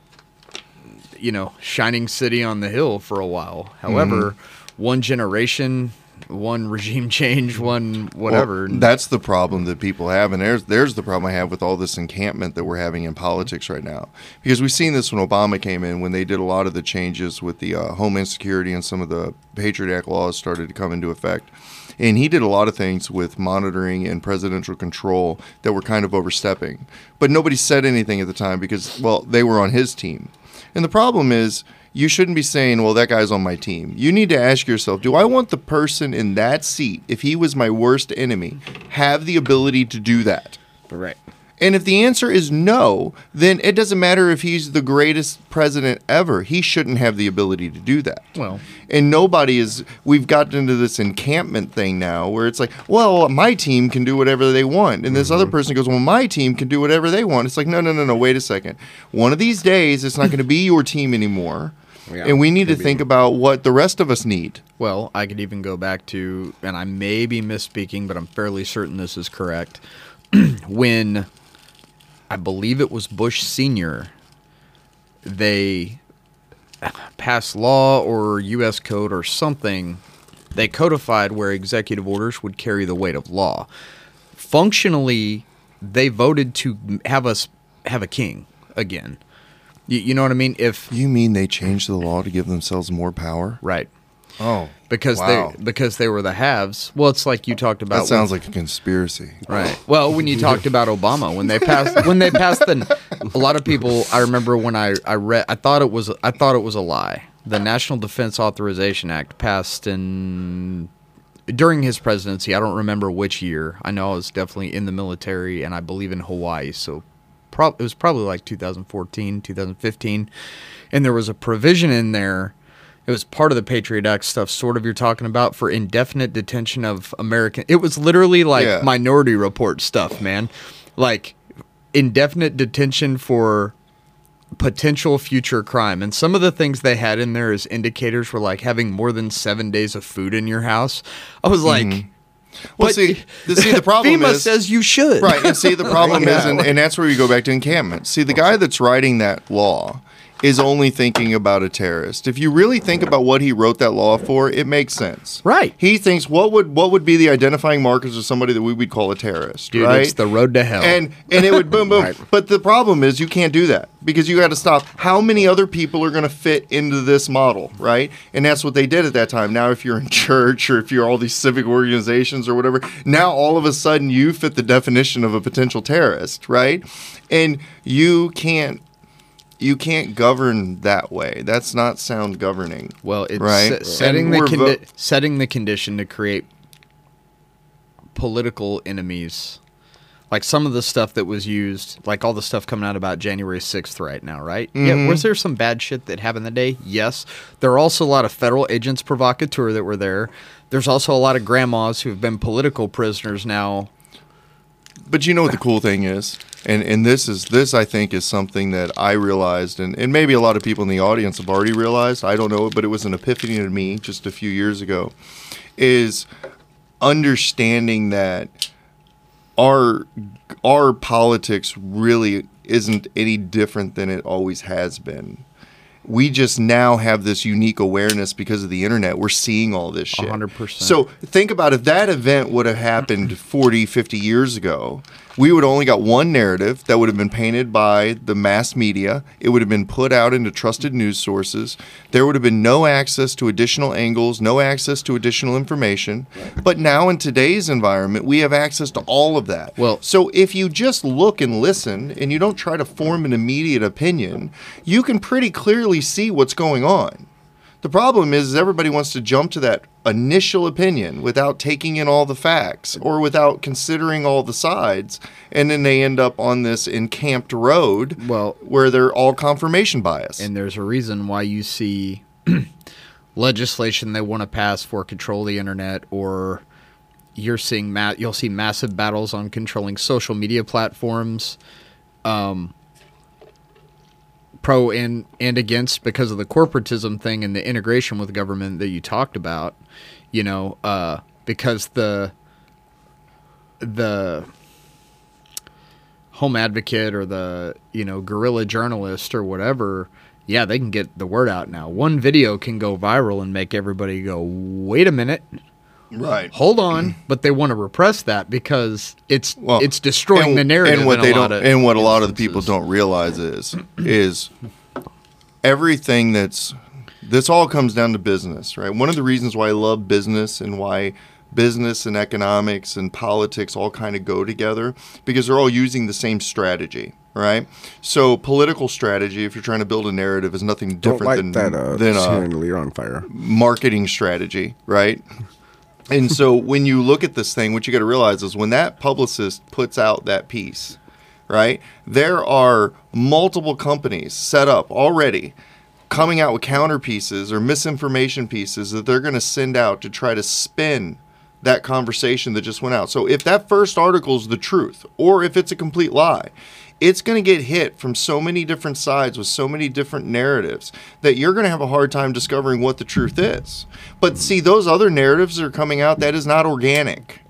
you know, shining city on the hill for a while. However, one generation, one regime change, one whatever. Well, that's the problem that people have, and there's there's the problem I have with all this encampment that we're having in politics right now. Because we've seen this when Obama came in, when they did a lot of the changes with the uh, Homeland Security and some of the Patriot Act laws started to come into effect. And he did a lot of things with monitoring and presidential control that were kind of overstepping. But nobody said anything at the time because, well, they were on his team. And the problem is, you shouldn't be saying, well, that guy's on my team. You need to ask yourself, do I want the person in that seat, if he was my worst enemy, have the ability to do that? right. And if the answer is no, then it doesn't matter if he's the greatest president ever. He shouldn't have the ability to do that. Well- and nobody is. We've gotten into this encampment thing now where it's like, well, my team can do whatever they want. And this other mm-hmm. person goes, well, my team can do whatever they want. It's like, no, no, no, no, wait a second. One of these days, it's not going to be your team anymore. Yeah, and we need to think about what the rest of us need. Well, I could even go back to, and I may be misspeaking, but I'm fairly certain this is correct. when I believe it was Bush Senior, they passed law or U.S. code or something. They codified where executive orders would carry the weight of law. Functionally, they voted to have us have a king again. You, you know what I mean? If You mean they changed the law to give themselves more power? right Oh, because wow. they because they were the haves. Well, it's like you talked about. that sounds when- like a conspiracy. Right. Well, when you talked about Obama, when they passed, when they passed the, a lot of people. I remember when I I read, I thought it was, I thought it was a lie. The National Defense Authorization Act passed in during his presidency. I don't remember which year. I know I was definitely in the military, and I believe in Hawaii. So, it was probably like 2014, 2015, and there was a provision in there. It was part of the Patriot Act stuff, sort of you're talking about for indefinite detention of American. It was literally like Yeah. Minority Report stuff, man. Like indefinite detention for potential future crime. And some of the things they had in there as indicators were like having more than seven days of food in your house. I was like, Mm-hmm. Well, but see, the, see, the problem FEMA is says you should. right. And see, the problem is, and, and that's where you go back to encampment. See, the guy that's writing that law is only thinking about a terrorist. If you really think about what he wrote that law for, it makes sense. Right. He thinks what would what would be the identifying markers of somebody that we would call a terrorist, Dude, right? it's the road to hell. and and it would boom boom. Right. But the problem is you can't do that because you got to stop. How many other people are going to fit into this model, right? And that's what they did at that time. Now, if you're in church or if you're all these civic organizations or whatever, now all of a sudden you fit the definition of a potential terrorist, right? And you can't you can't govern that way. That's not sound governing. Well, it's Right. se- setting the condi- vo- setting the condition to create political enemies. Like some of the stuff that was used, like all the stuff coming out about January 6th right now, right? Mm-hmm. was there some bad shit that happened that day? Yes. There are also a lot of federal agents provocateur that were there. There's also a lot of grandmas who have been political prisoners now. But you know what the cool thing is, and and this is this I think is something that I realized, and and maybe a lot of people in the audience have already realized. I don't know, but it was an epiphany to me just a few years ago, is understanding that our our politics really isn't any different than it always has been. We just now have this unique awareness because of the internet. We're seeing all this shit. 100%. So think about if that event would have happened 40, 50 years ago, we would only got one narrative that would have been painted by the mass media. It would have been put out into trusted news sources. There would have been no access to additional angles, no access to additional information. But now in today's environment, we have access to all of that. Well- so if you just look and listen and you don't try to form an immediate opinion, you can pretty clearly see what's going on. The problem is, is everybody wants to jump to that initial opinion without taking in all the facts or without considering all the sides, and then they end up on this encamped road Well- where they're all confirmation bias. And there's a reason why you see legislation they want to pass for control of the internet or you're seeing ma- you'll see massive battles on controlling social media platforms um pro and and against because of the corporatism thing and the integration with government that you talked about you know uh because the the home advocate or the you know guerrilla journalist or whatever yeah they can get the word out now. One video can go viral and make everybody go wait a minute right. hold on but they want to repress that because it's Well, it's destroying and- the narrative And what they a lot don't, of and what a lot of the people don't realize is, is everything that's this all comes down to business, right? One of the reasons why I love business and why business and economics and politics all kind of go together because they're all using the same strategy. Right, so political strategy, if you're trying to build a narrative, is nothing Don't different light than that uh, than uh, on fire. marketing strategy, right? And so when you look at this thing, what you got to realize is when that publicist puts out that piece, right? There are multiple companies set up already coming out with counter pieces or misinformation pieces that they're going to send out to try to spin that conversation that just went out. So if that first article is the truth or if it's a complete lie, it's going to get hit from so many different sides with so many different narratives that you're going to have a hard time discovering what the truth is. But see, those other narratives that are coming out, that is not organic.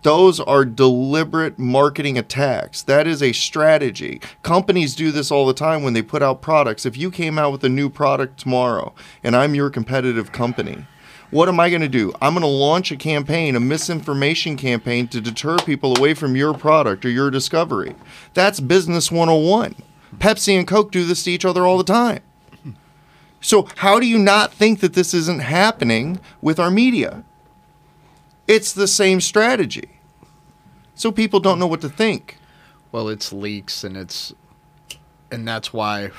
Those are deliberate marketing attacks. That is a strategy. Companies do this all the time when they put out products. If you came out with a new product tomorrow and I'm your competitive company, what am I going to do? I'm going to launch a campaign, a misinformation campaign to deter people away from your product or your discovery. That's business 101. Pepsi and Coke do this to each other all the time. So, how do you not think that this isn't happening with our media? It's the same strategy. So, people don't know what to think. Well, it's leaks and it's and that's why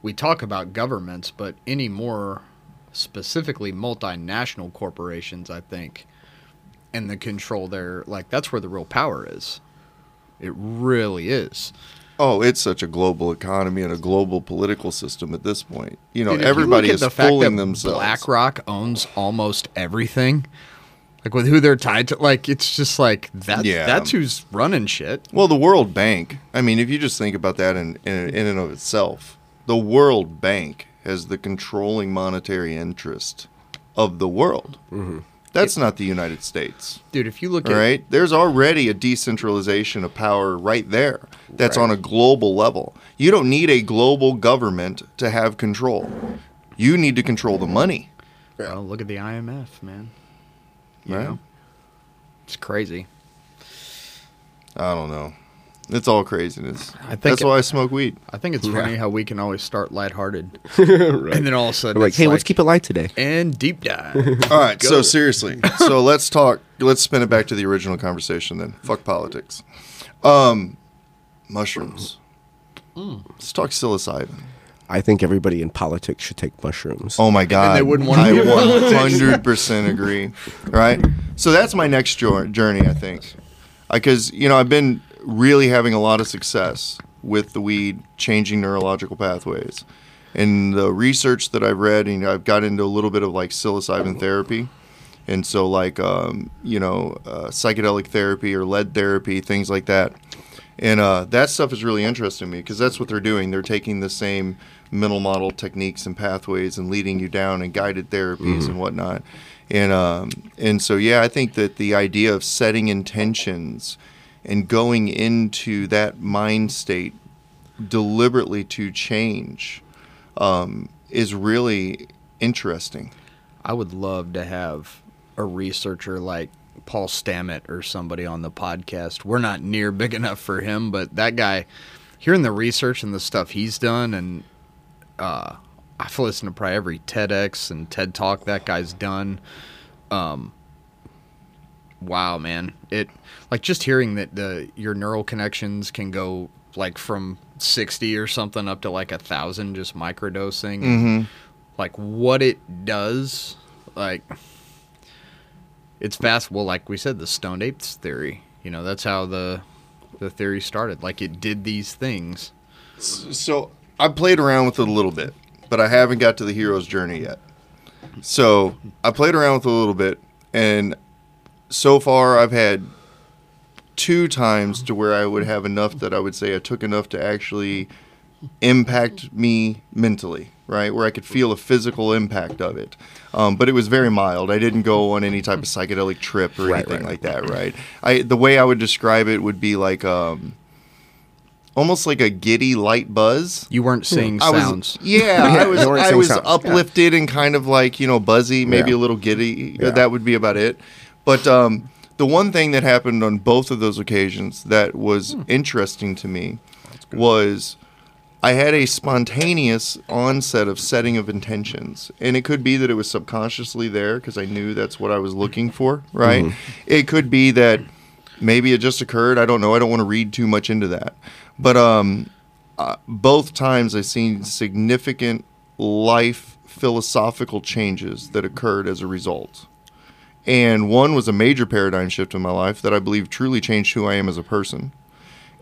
we talk about governments, but any more specifically multinational corporations, I think, and the control there, like that's where the real power is. It really is. Oh, it's such a global economy and a global political system at this point. You know, Dude, if you everybody is the fooling themselves. BlackRock owns almost everything. Like with who they're tied to, like it's just like that. Yeah. That's who's running shit. Well, the World Bank. I mean, if you just think about that in, in in and of itself, the World Bank has the controlling monetary interest of the world. Mm-hmm. That's not the United States. Dude, if you look at right, there's already a decentralization of power right there. That's on a global level. You don't need a global government to have control. You need to control the money, well, look at the IMF, man. You right? know? It's crazy. I don't know. It's all craziness. I think That's why I smoke weed. I think it's funny how we can always start lighthearted, and then all of a sudden, Like, it's hey, let's keep it light today. and deep dive. All right, so seriously, so let's talk. Let's spin it back to the original conversation. Then, fuck politics. Um, mushrooms. Let's talk psilocybin. I think everybody in politics should take mushrooms. Oh my god, they wouldn't wanna I be one hundred percent agree. Right. So that's my next journey. I think, because you know I've been really having a lot of success with the weed changing neurological pathways, and the research that I've read, and I've got into a little bit of like psilocybin therapy. And so, like, um, you know, uh, psychedelic therapy or lead therapy, things like that. And uh, that stuff is really interesting to me because that's what they're doing. They're taking the same mental model techniques and pathways and leading you down and guided therapies and whatnot. And um, and so yeah, I think that the idea of setting intentions and going into that mind state deliberately to change um, is really interesting. I would love to have a researcher like Paul Stamets or somebody on the podcast. We're not near big enough for him, but that guy, hearing the research and the stuff he's done, and uh, I've listened to probably every TEDx and TED Talk that guy's done. Um, wow, man! It like just hearing that the your neural connections can go like from sixty or something up to like a thousand just microdosing. Mm-hmm. Like what it does, like it's fast. Well, like we said, the stoned apes theory. You know, that's how the the theory started. Like it did these things. So I played around with it a little bit, but I haven't got to the hero's journey yet. So I played around with it a little bit, and so far I've had two times to where I would have enough that I would say I took enough to actually impact me mentally, right? Where I could feel a physical impact of it. Um, but it was very mild. I didn't go on any type of psychedelic trip or Right, anything right. like that, right? I the way I would describe it would be like um, almost like a giddy light buzz. You weren't seeing I was, sounds. yeah, Yeah, I was, I was sounds, yeah. uplifted and kind of like you know buzzy, maybe Yeah. a little giddy. Yeah. That would be about it. But um, the one thing that happened on both of those occasions that was Hmm. interesting to me was I had a spontaneous onset of setting of intentions, and it could be that it was subconsciously there because I knew that's what I was looking for. Right? It could be that maybe it just occurred. I don't know. I don't want to read too much into that. But um, uh, both times I've seen significant life philosophical changes that occurred as a result. And one was a major paradigm shift in my life that I believe truly changed who I am as a person.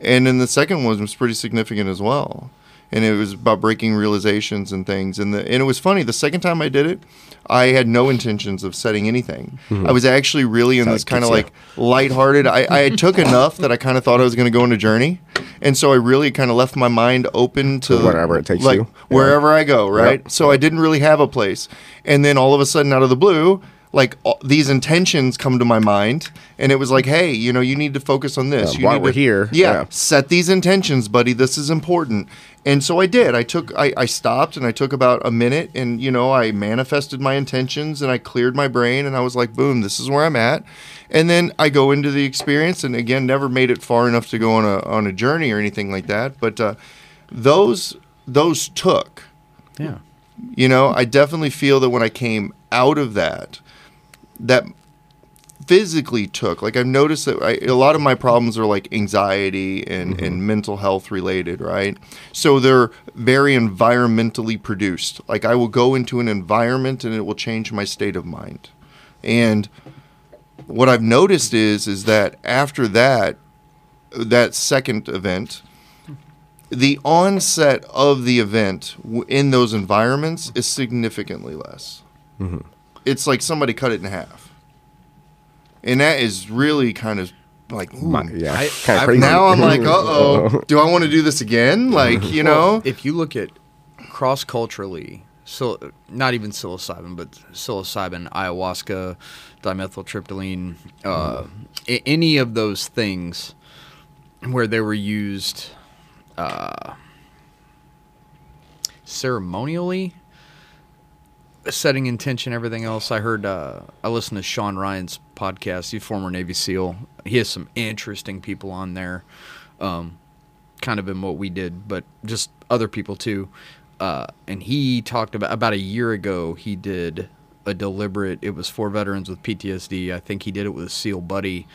And then the second one was pretty significant as well. And it was about breaking realizations and things. And the, and it was funny. The second time I did it, I had no intentions of setting anything. Mm-hmm. I was actually really in this kind of like lighthearted. I, I had took enough that I kind of thought I was going to go on a journey, and so I really kind of left my mind open to wherever it takes like, you. Yeah. wherever I go. Right. Yep. So I didn't really have a place, and then all of a sudden, out of the blue, like all, these intentions come to my mind, and it was like, hey, you know, you need to focus on this. Yeah, you while need we're to- here, yeah, yeah. set these intentions, buddy. This is important. And so I did. I took, I, I stopped and I took about a minute and, you know, I manifested my intentions and I cleared my brain and I was like, boom, this is where I'm at. And then I go into the experience and again, never made it far enough to go on a, on a journey or anything like that. But uh, those, those took. Yeah. You know, I definitely feel that when I came out of that, that physically took. Like I've noticed that I, a lot of my problems are like anxiety and, mm-hmm. and mental health related, right? So they're very environmentally produced. Like I will go into an environment and it will change my state of mind. And what I've noticed is is that after that that second event, the onset of the event in those environments is significantly less. Mm-hmm. It's like somebody cut it in half, and that is really kind of like ooh. My- yeah, I- kind of crazy. now I'm like, uh oh, do I want to do this again? Like, you know, if you look at cross culturally, so not even psilocybin, but psilocybin, ayahuasca, dimethyltryptamine, uh, a- any of those things where they were used uh, ceremonially, setting intention, everything else. I heard, uh, I listened to Sean Ryan's podcast. He's former Navy SEAL. He has some interesting people on there. Um, kind of in what we did, but just other people too. Uh, and he talked about about a year ago. He did a deliberate. It was for veterans with PTSD. I think he did it with a SEAL buddy,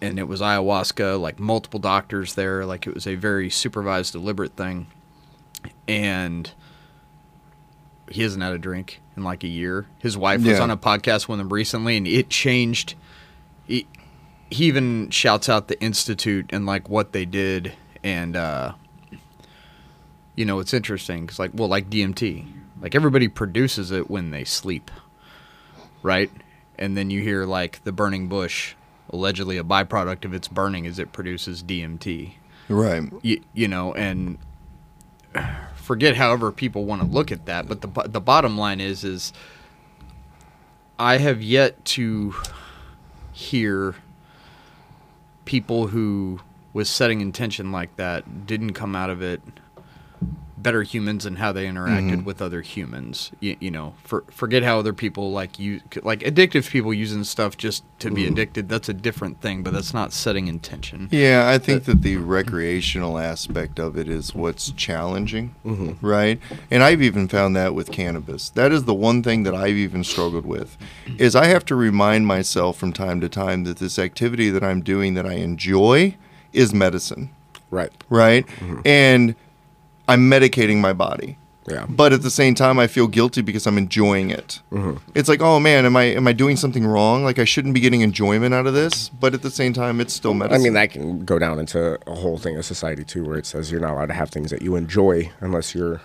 and it was ayahuasca. Like multiple doctors there. Like it was a very supervised, deliberate thing. And he hasn't had a drink in like a year. His wife was on a podcast with him recently, and it changed. He, he even shouts out the institute and like what they did and uh you know it's interesting because like well like dmt like everybody produces it when they sleep right and then you hear like the burning bush allegedly a byproduct of its burning is it produces dmt right? you, you know and forget however people want to look at that but the the bottom line is is i have yet to hear people who was setting intention like that didn't come out of it better humans and how they interacted mm-hmm. with other humans. You, you know, for, forget how other people like you like addictive people using stuff just to be addicted. That's a different thing, but that's not setting intention. Yeah, I think that the recreational aspect of it is what's challenging, mm-hmm. right? And I've even found that with cannabis. That is the one thing that I've even struggled with is I have to remind myself from time to time that this activity that I'm doing that I enjoy is medicine, right. right? Mm-hmm. And I'm medicating my body. Yeah. But at the same time, I feel guilty because I'm enjoying it. Mm-hmm. It's like, oh man, am I am I doing something wrong? Like I shouldn't be getting enjoyment out of this. But at the same time, it's still medicine. I mean, that can go down into a whole thing of society too, where it says you're not allowed to have things that you enjoy unless you're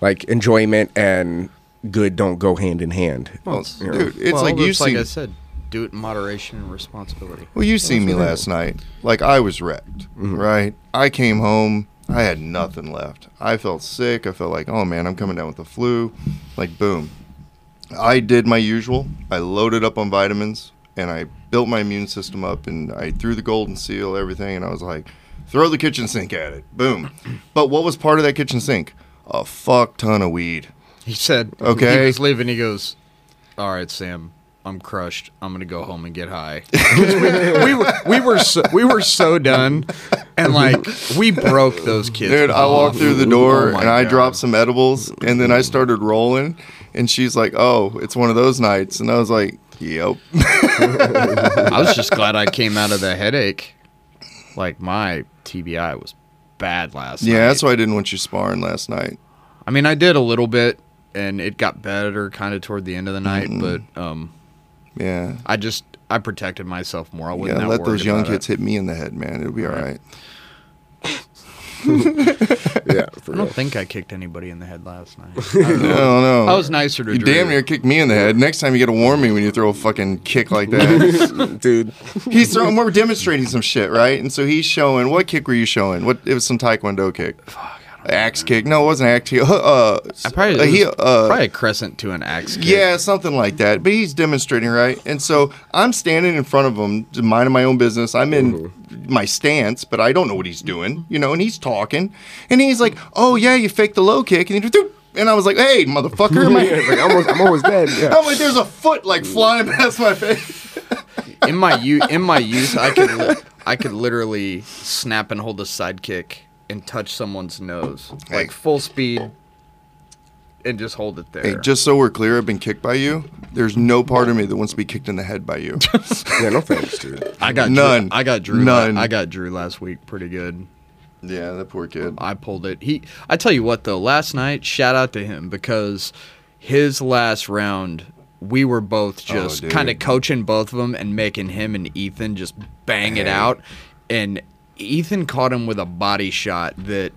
like enjoyment and good don't go hand in hand. Well, you know. dude, it's Well, like you it's like see. I said, do it in moderation and responsibility. Well, you seen me last night. Like I was wrecked, mm-hmm. right? I came home. I had nothing left. I felt sick. I felt like, oh man, I'm coming down with the flu. Like boom. I did my usual. I loaded up on vitamins and I built my immune system up and I threw the golden seal, everything, and I was like, throw the kitchen sink at it. Boom. But what was part of that kitchen sink? A fuck ton of weed. He said, Okay. He was leaving. He goes, "All right, Sam, I'm crushed. I'm gonna go home and get high." we, we were we were so, we were so done, and like we broke those kids. Dude, I walked through the door Oh and I God. dropped some edibles and then I started rolling and she's like, "Oh, it's one of those nights." And I was like, "Yep." I was just glad I came out of the headache. Like my TBI was bad last night. yeah, that's why I didn't want you sparring last night. I mean, I did a little bit, and it got better kind of toward the end of the night. But um, Yeah. I just I protected myself more. I wasn't Yeah, let those young kids It. hit me in the head, man. It'll be all right. yeah, for I real. don't think I kicked anybody in the head last night. I don't know. I was nicer to You Drew. damn near kicked me in the head. Next time you get to warn me when you throw a fucking kick like that. dude. he's throwing. We're demonstrating some shit, right? And so he's showing. What kick were you showing? What? It was some taekwondo kick. Axe kick. No, it wasn't axe kick. Uh, I probably, uh, it he, uh, probably a crescent to an axe kick. yeah, something like that. But he's demonstrating, right? And so I'm standing in front of him, minding my own business. I'm in my stance, but I don't know what he's doing, you know. And he's talking, and he's like, "Oh yeah, you faked the low kick," and he just, and I was like, "Hey, motherfucker!" am I- yeah, like, I'm, almost, I'm almost dead. Yeah. I'm like, "There's a foot like flying past my face." in my youth, in my youth, I could li- I could literally snap and hold a sidekick and touch someone's nose like full speed, and just hold it there. Hey, just so we're clear, I've been kicked by you. There's no part of me that wants to be kicked in the head by you. yeah, no thanks, dude. I got None. Drew, I got Drew. None. I got Drew last week. Pretty good. yeah, that poor kid. I pulled it. He. I tell you what though, last night, shout out to him because his last round. We were both oh, just dude. kind of coaching both of them and making him and Ethan just bang it out. And Ethan caught him with a body shot that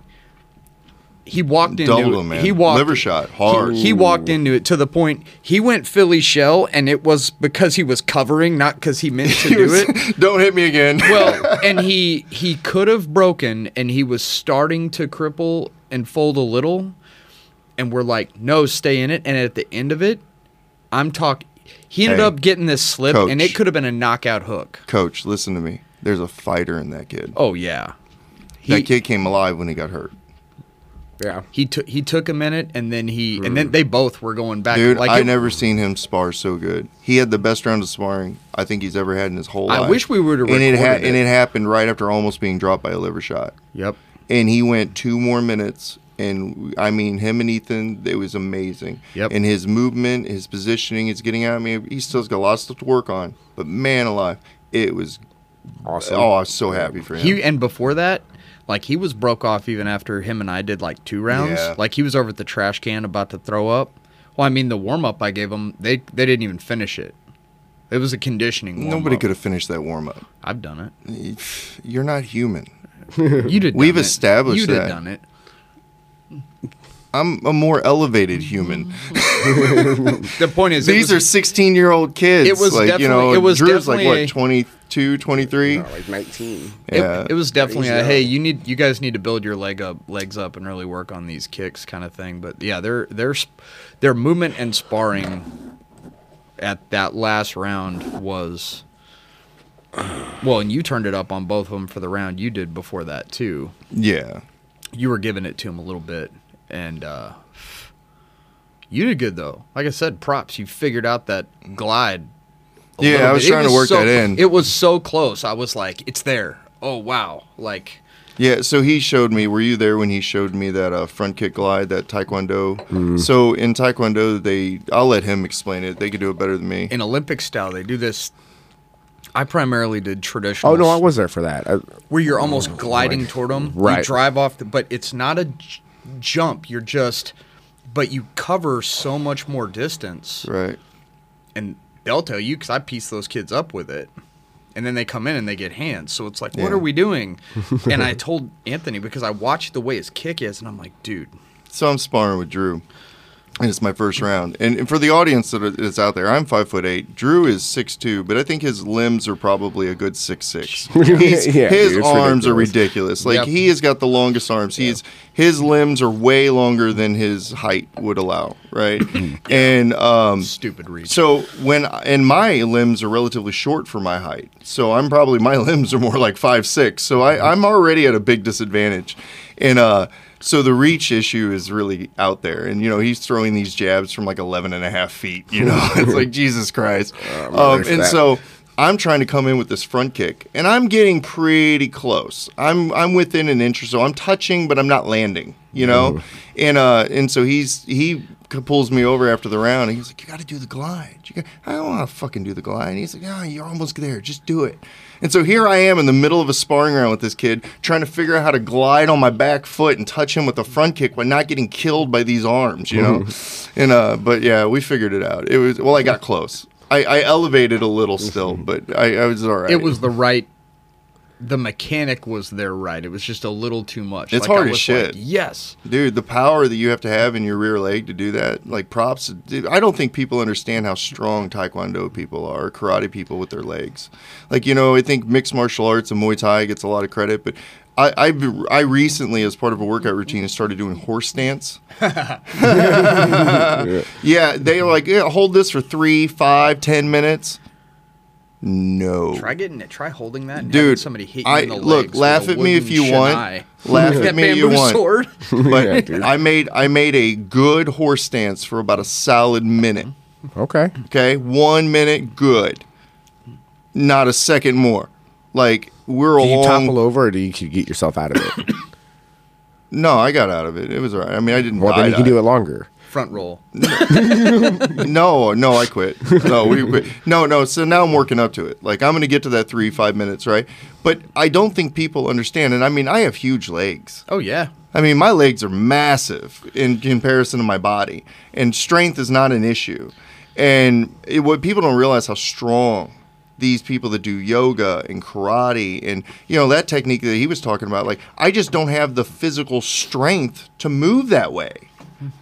he walked into. Doubled him, man. He walked Liver shot, he- hard. He, walked into it to the point he went Philly shell, and it was because he was covering, not because he meant to He do was- it. Don't hit me again. Well, and he he could have broken, and he was starting to cripple and fold a little, and we're like, no, stay in it. And at the end of it, I'm talking. He ended Hey, up getting this slip, coach. and it could have been a knockout hook. Coach, listen to me. There's a fighter in that kid. Oh yeah, he that kid came alive when he got hurt. Yeah. he took he took a minute, and then he and then mm. they both were going back. Dude, like I it- never seen him spar so good. He had the best round of sparring I think he's ever had in his whole I life. I wish we would've and it, recorded and it. it happened right after almost being dropped by a liver shot. Yep. And he went two more minutes, and I mean him and Ethan, it was amazing. Yep. And his movement, his positioning, his getting at me. He still's got a lot of stuff to work on, but man alive, it was. Awesome. Oh, I was so happy for him. He and before that, like he was broke off even after him and I did like two rounds. Yeah. Like he was over at the trash can about to throw up. Well, I mean the warm up I gave him, they they didn't even finish it. It was a conditioning. Warm Nobody could have finished that warm up. I've done it. You're not human. You did. We've established You did that. done it. I'm a more elevated human. The point is, These was- are 16 year old kids. It was like, you know, definitely- it was Drew's like what, 22, 23? No, like 19. It, Yeah. it was definitely a hey, you need you guys need to build your leg up, legs up, and really work on these kicks, kind of thing. But yeah, their their their movement and sparring at that last round was well, and you turned it up on both of them for the round you did before that too. Yeah. You were giving it to him a little bit, and uh, you did good though. Like I said, props. You figured out that glide. A Yeah, I was bit. It trying to work so- that in. It was so close. I was like, it's there. Oh wow! Like. Yeah, so he showed me. Were you there when he showed me that uh, front kick glide, that Taekwondo? Mm-hmm. So in Taekwondo, they I'll let him explain it. They could do it better than me. in Olympic style, they do this. I primarily did traditional. Oh, no, I was there for that. I, where you're almost gliding toward them. You Right. drive off, the, but it's not a j- jump. You're just, but you cover so much more distance, Right. and they'll tell you because I piece those kids up with it. And then they come in and they get hands. So it's like, what are we doing? and I told Anthony because I watched the way his kick is, and I'm like, dude, So I'm sparring with Drew, and it's my first round. And, and for the audience that is out there, I'm five foot eight. Drew is six two, but I think his limbs are probably a good six six. He's, Yeah, his dude, it's arms are ridiculous. ridiculous. Like Yep. he has got the longest arms. He's his limbs are way longer than his height would allow. Right, and um, stupid reach. so when and my limbs are relatively short for my height, so I'm probably my limbs are more like five six. So I, I'm already at a big disadvantage, and uh, so the reach issue is really out there. And you know he's throwing these jabs from like 11 and a half feet. You know it's like Jesus Christ. I'm um, and that. so I'm trying to come in with this front kick, and I'm getting pretty close. I'm I'm within an inch or so. I'm touching, but I'm not landing. You know, and uh, and so he's he pulls me over after the round, and he's like, "You got to do the glide." You got, I don't want to fucking do the glide. And he's like, "No, you're almost there. Just do it." And so here I am in the middle of a sparring round with this kid, trying to figure out how to glide on my back foot and touch him with a front kick while not getting killed by these arms. You know, and uh, but yeah, we figured it out. It was well, I got close. I, I elevated a little still, but I, I was all right. it was the right the mechanic was there right it was just a little too much It's I hard as was shit. like, yes Dude, the power that you have to have in your rear leg to do that, like props. Dude, I don't think people understand how strong Taekwondo people are, karate people with their legs. Like, you know, I think mixed martial arts and Muay Thai gets a lot of credit, but I, I I recently, as part of a workout routine, started doing horse stance. yeah, they were like, yeah, hold this for three, five, ten minutes. No, Try getting it. Try holding that. And dude. somebody hit you I in the look, legs with laugh at me if wooden you want. shinai. Laugh at me if you bamboo want. sword. But Yeah. I made I made a good horse stance for about a solid minute. Mm-hmm. Okay. Okay, one minute, good. Not a second more. Like we're Do you along. topple over, or do you get yourself out of it? No, I got out of it. It was all right. I mean, I didn't. well, then die, you can do it longer. Front roll. No, no, I quit. No, we quit. No, no. So now I'm working up to it. Like I'm going to get to that three, five minutes, right? But I don't think people understand. And I mean, I have huge legs. Oh yeah. I mean, my legs are massive in comparison to my body, and strength is not an issue. And it, what people don't realize how strong these people that do yoga and karate and you know that technique that he was talking about. Like, I just don't have the physical strength to move that way.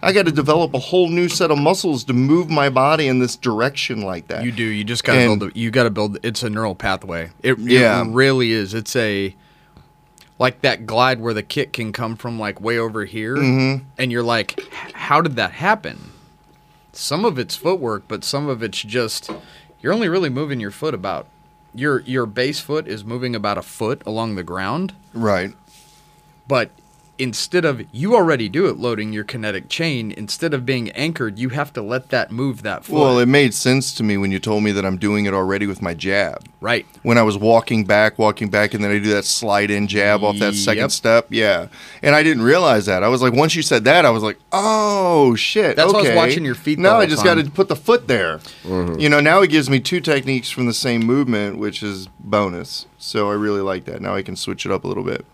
I got to develop a whole new set of muscles to move my body in this direction like that. You do. You just gotta build. A, you gotta build. It's a neural pathway. It, Yeah. it really is. It's a like that glide where the kick can come from like way over here, Mm-hmm. and you're like, how did that happen? Some of it's footwork, but some of it's just you're only really moving your foot about your your base foot is moving about a foot along the ground, right. but instead of you already do it loading your kinetic chain instead of being anchored you have to let that move that foot Well, it made sense to me when you told me that I'm doing it already with my jab. right when I was walking back, walking back, and then I do that slide in jab off that second Yep. step. Yeah, and I didn't realize that. I was like, once you said that, I was like, oh shit. That's why I was watching your feet the Now I just got to put the foot there. Mm-hmm. You know, now it gives me two techniques from the same movement, which is bonus. So I really like that. Now I can switch it up a little bit.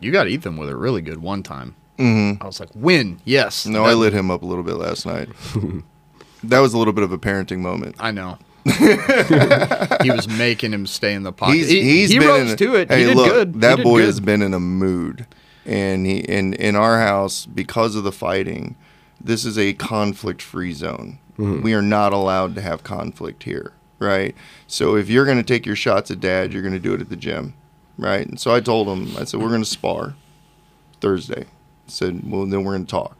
You got Ethan with it really good one time. Mm-hmm. I was like, win, yes. No, That- I lit him up a little bit last night. that was a little bit of a parenting moment. I know. he was making him stay in the pocket. He's, he he's he been rose in, to it. Hey, he did look, good. That did boy good. has been in a mood, and he in in our house because of the fighting. This is a conflict-free zone. Mm-hmm. We are not allowed to have conflict here, right? So if you're going to take your shots at dad, you're going to do it at the gym, right? And so I told him, I said, we're going to spar Thursday. I said, well, then we're going to talk,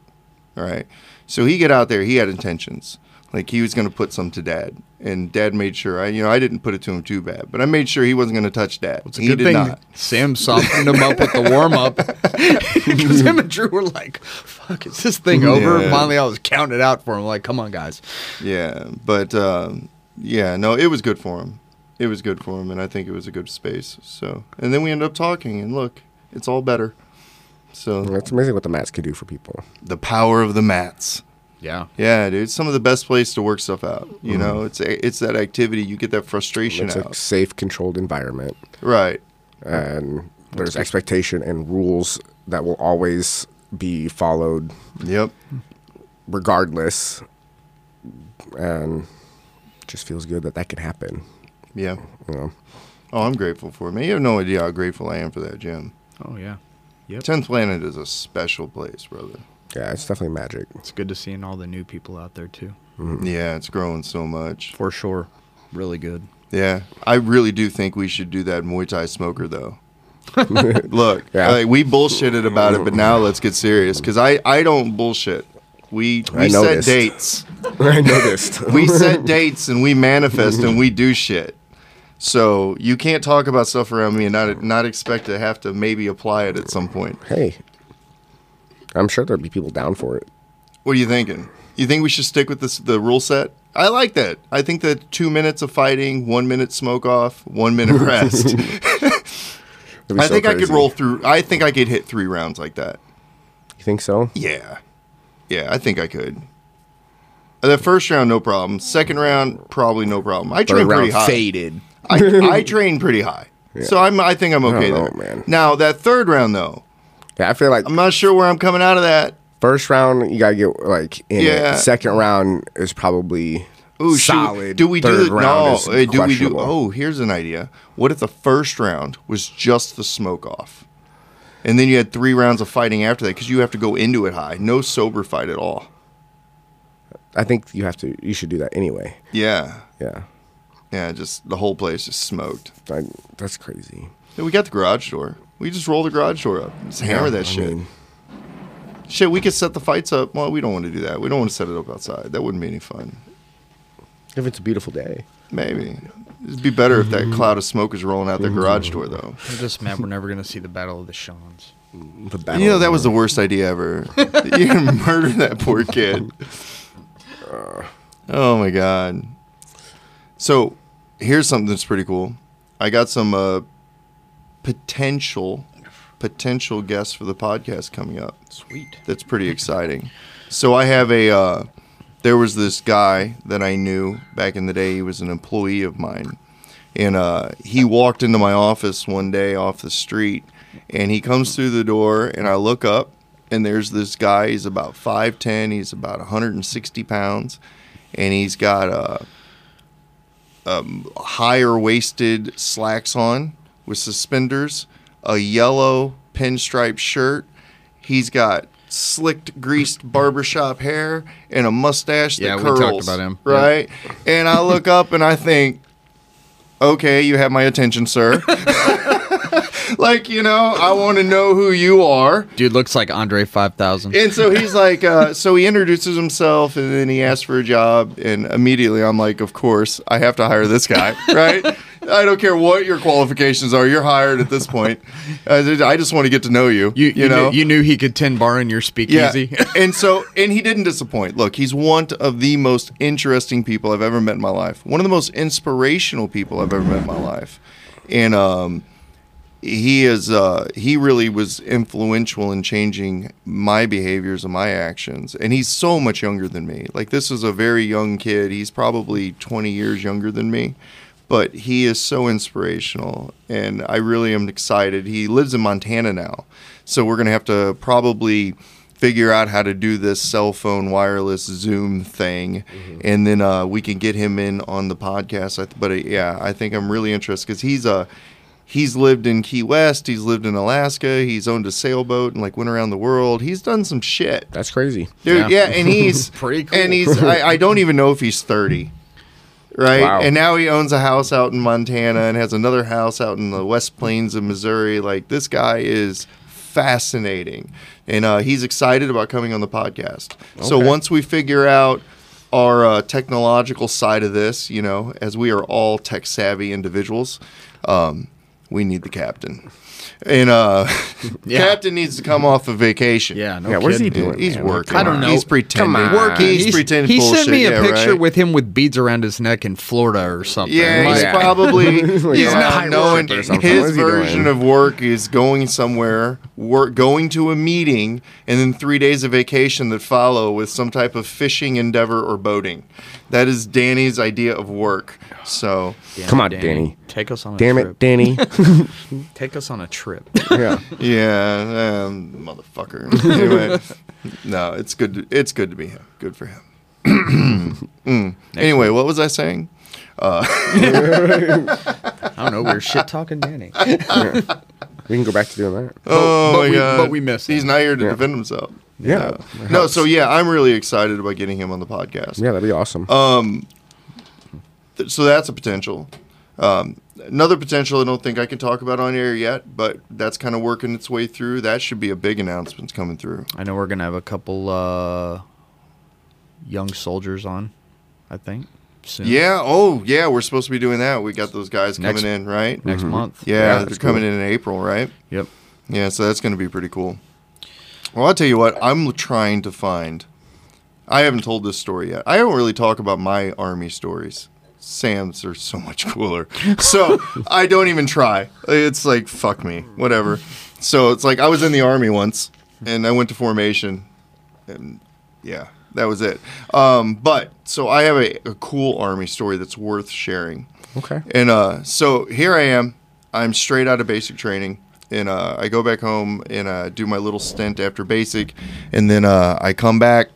all right? So he get out there. He had intentions. Like he was going to put some to dad, and dad made sure. I, you know, I didn't put it to him too bad, but I made sure he wasn't going to touch dad. It's a he good did thing not. Sam softened him up with the warm up. Because him and Drew were like, fuck, is this thing over? Yeah. Finally, I was counting it out for him. Like, come on, guys. Yeah, but um, yeah, no, it was good for him. It was good for him, and I think it was a good space. So, and then we ended up talking, and look, it's all better. So It's amazing what the mats can do for people. the power of the mats. Yeah. Yeah, dude, it's some of the best place to work stuff out. You mm-hmm. know, it's it's that activity you get that frustration It's a safe, controlled environment, Right. and there's expectation and rules that will always be followed Yep. regardless. And it just feels good that that can happen. Yeah. You know, Oh, I'm grateful for it. Man, you have no idea how grateful I am for that gym. Oh, yeah. Yep. Tenth Planet is a special place, brother. yeah, it's definitely magic. It's good to seeing all the new people out there, too. Mm-hmm. Yeah, it's growing so much. For sure. Really good. Yeah, I really do think we should do that Muay Thai smoker though. Look, Yeah. like, we bullshitted about it, but now let's get serious because I I don't bullshit. We I we set dates. I noticed. We set dates and we manifest and we do shit. So you can't talk about stuff around me and not not expect to have to maybe apply it at some point. hey, I'm sure there'll be people down for it. What are you thinking? You think we should stick with this the rule set? I like that. I think that two minutes of fighting, one minute smoke off, one minute rest. I so think I could roll through. I think I could hit three rounds like that. You think so? Yeah, yeah, I think I could. The first round, no problem. Second round, probably no problem. I Third train pretty high. faded. I, I train pretty high, so I'm. I think I'm okay know, there. man. Now that third round, though, Yeah, I feel like I'm not sure where I'm coming out of that. first round you gotta get like in Yeah. it. Second round is probably Ooh, should we- solid. do we do Third the, round no? Do we do? Oh, here's an idea. What if the first round was just the smoke off, and then you had three rounds of fighting after that because you have to go into it high, no sober fight at all. I think you have to. You should do that anyway. Yeah, Yeah, yeah, just the whole place just smoked. I, that's crazy. Yeah, we got the garage door. We just roll the garage door up, just hammer Yeah, that I shit. mean, shit, we could set the fights up. Well, we don't want to do that. We don't want to set it up outside. That wouldn't be any fun. if it's a beautiful day. Maybe it'd be better if that mm-hmm. cloud of smoke is rolling out the garage mm-hmm. door, though. I'm just mad we're never gonna see the Battle of the Shawns. Mm, the battle You know that was the worst idea ever. you murder that poor kid. Oh my god. So here's something that's pretty cool. I got some uh, potential potential guests for the podcast coming up. Sweet. That's pretty exciting. So I have a. Uh, there was this guy that I knew back in the day. He was an employee of mine, and uh, he walked into my office one day off the street, and he comes through the door, and I look up, and there's this guy. He's about five ten. He's about 160 pounds, and he's got a, a higher waisted slacks on with suspenders, a yellow pinstripe shirt. He's got slicked, greased barbershop hair and a mustache that Yeah, we talked about him. Yeah. Right? And I look up and I think, okay, you have my attention, sir. like, you know, I want to know who you are. Dude looks like Andre 5000. And so he's like, uh, so he introduces himself and then he asks for a job. And immediately I'm like, of course, I have to hire this guy, right? I don't care what your qualifications are. You're hired at this point. Uh, I just want to get to know you. you, you, know, knew, you knew he could 10 bar in your speakeasy. and so, and he didn't disappoint. Look, he's one of the most interesting people I've ever met in my life. One of the most inspirational people I've ever met in my life. And um, he is, uh, he really was influential in changing my behaviors and my actions. And he's so much younger than me. Like, this is a very young kid. He's probably 20 years younger than me. But he is so inspirational, and I really am excited. He lives in Montana now, so we're gonna have to probably figure out how to do this cell phone wireless Zoom thing, and then uh, we can get him in on the podcast. But uh, yeah, I think I'm really interested because he's a he's lived in Key West, he's lived in Alaska, he's owned a sailboat and like went around the world. He's done some shit, That's crazy. dude. Yeah. Yeah, and he's Pretty cool. and he's I, I don't even know if he's 30 right? Wow. And now he owns a house out in Montana and has another house out in the West Plains of Missouri. Like this guy is fascinating, and uh, he's excited about coming on the podcast. So once we figure out our uh, technological side of this, you know, as we are all tech savvy individuals, um, we need the captain. And uh, Yeah. captain needs to come off of vacation. yeah, no yeah, what is he doing? He's man? working. I don't know. He's pretending. Come on. He's, He's- pretending. He sent me a yeah, picture right? with him with beads around his neck in Florida or something. Yeah, Like, he's Yeah. probably Like yeah, on a knowing ship or something. What his version doing? of work is going somewhere, work, going to a meeting, and then three days of vacation that follow with some type of fishing endeavor or boating. That is Danny's idea of work. So Damn Come it, on, Danny. Take us on a trip. Damn trip. it, Danny. Take us on a trip. yeah. yeah, um, motherfucker. anyway, no, it's good. To, it's good to be him. Good for him. Mm. Anyway, what was I saying? I don't know. We're shit talking Danny. We can go back to doing that. Oh but my we- god! but we miss He's him. not here to Yeah. defend himself. Yeah. No. No, so yeah, I'm really excited about getting him on the podcast. Yeah, that'd be awesome. Th- So that's a potential. Um, another potential I don't think I can talk about on air yet, but that's kind of working its way through. That should be a big announcement coming through. I know we're gonna have a couple uh, young soldiers on. I think soon. Yeah. Oh, yeah. We're supposed to be doing that. We got those guys coming in, right? next month. Yeah, Yeah, they're that's coming in in April, right? Yep. Yeah, so that's going to be pretty cool. Well, I'll tell you what, I'm trying to find. I haven't told this story yet. I don't really talk about my army stories. Sam's are so much cooler. So I don't even try. It's like, fuck me, whatever. So it's like I was in the army once and I went to formation and yeah, that was it. Um, but so I have a, a cool army story that's worth sharing. okay. And uh, so here I am. I'm straight out of basic training. And uh, I go back home and uh, do my little stint after basic. And then uh, I come back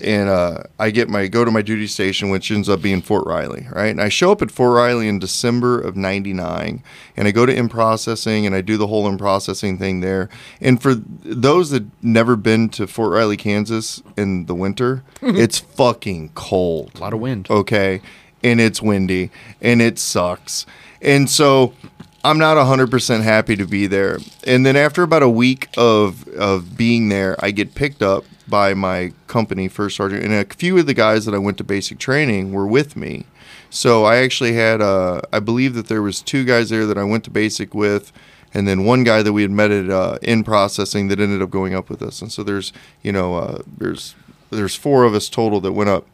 and uh, I get my go to my duty station, which ends up being Fort Riley, right? And I show up at Fort Riley in December of '99, and I go to in processing and I do the whole in processing thing there. And for those that never been to Fort Riley, Kansas in the winter, it's fucking cold A lot of wind. okay and it's windy and it sucks and so I'm not 100% happy to be there. And then after about a week of of being there, I get picked up by my company first sergeant and a few of the guys that I went to basic training were with me. So I actually had uh, I believe that there was two guys there that I went to basic with and then one guy that we had met at uh, in processing that ended up going up with us. And so there's, you know, uh, there's there's four of us total that went up.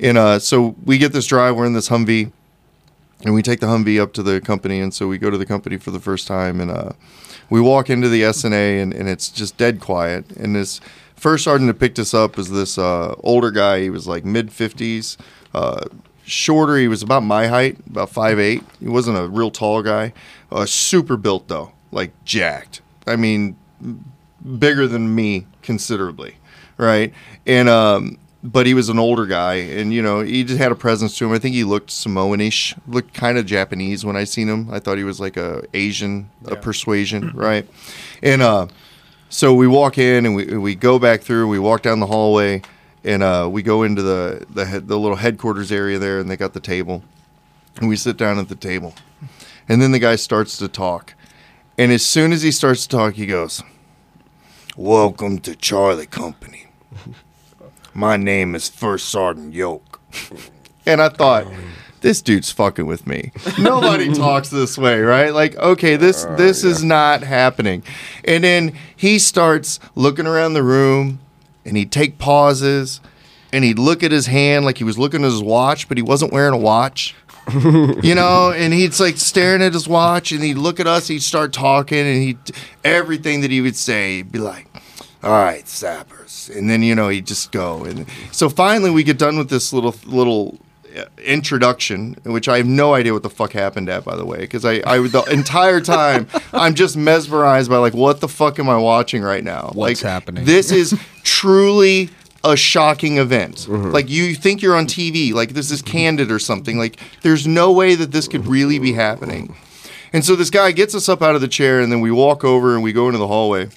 And uh, so we get this drive, we're in this Humvee and we take the Humvee up to the company, and so we go to the company for the first time, and uh, we walk into the SNA, and, and it's just dead quiet. And this first sergeant that picked us up was this uh, older guy. He was like mid fifties, uh, shorter. He was about my height, about five eight. He wasn't a real tall guy. Uh, super built though, like jacked. I mean, bigger than me considerably, right? And um, but he was an older guy, and you know he just had a presence to him. I think he looked Samoanish, looked kind of Japanese when I seen him. I thought he was like a Asian a persuasion, right? And uh, so we walk in and we we go back through. We walk down the hallway, and uh, we go into the the head, the little headquarters area there, and they got the table, and we sit down at the table, and then the guy starts to talk, and as soon as he starts to talk, he goes, "Welcome to Charlie Company." My name is First Sergeant Yoke. And I thought, this dude's fucking with me. Nobody talks this way, right? Like, okay, this uh, this is not happening. And then he starts looking around the room and he'd take pauses and he'd look at his hand like he was looking at his watch, but he wasn't wearing a watch. you know, and he's like staring at his watch and he'd look at us, he'd start talking and he everything that he would say, he'd be like, all right, sappers, and then you know he'd just go, and so finally we get done with this little little uh, introduction, which I have no idea what the fuck happened at, by the way, because I, I the entire time I'm just mesmerized by like what the fuck am I watching right now? What's like, happening? This is truly a shocking event. Like you think you're on TV, like this is candid or something. Like there's no way that this could really be happening. And so this guy gets us up out of the chair, and then we walk over and we go into the hallway.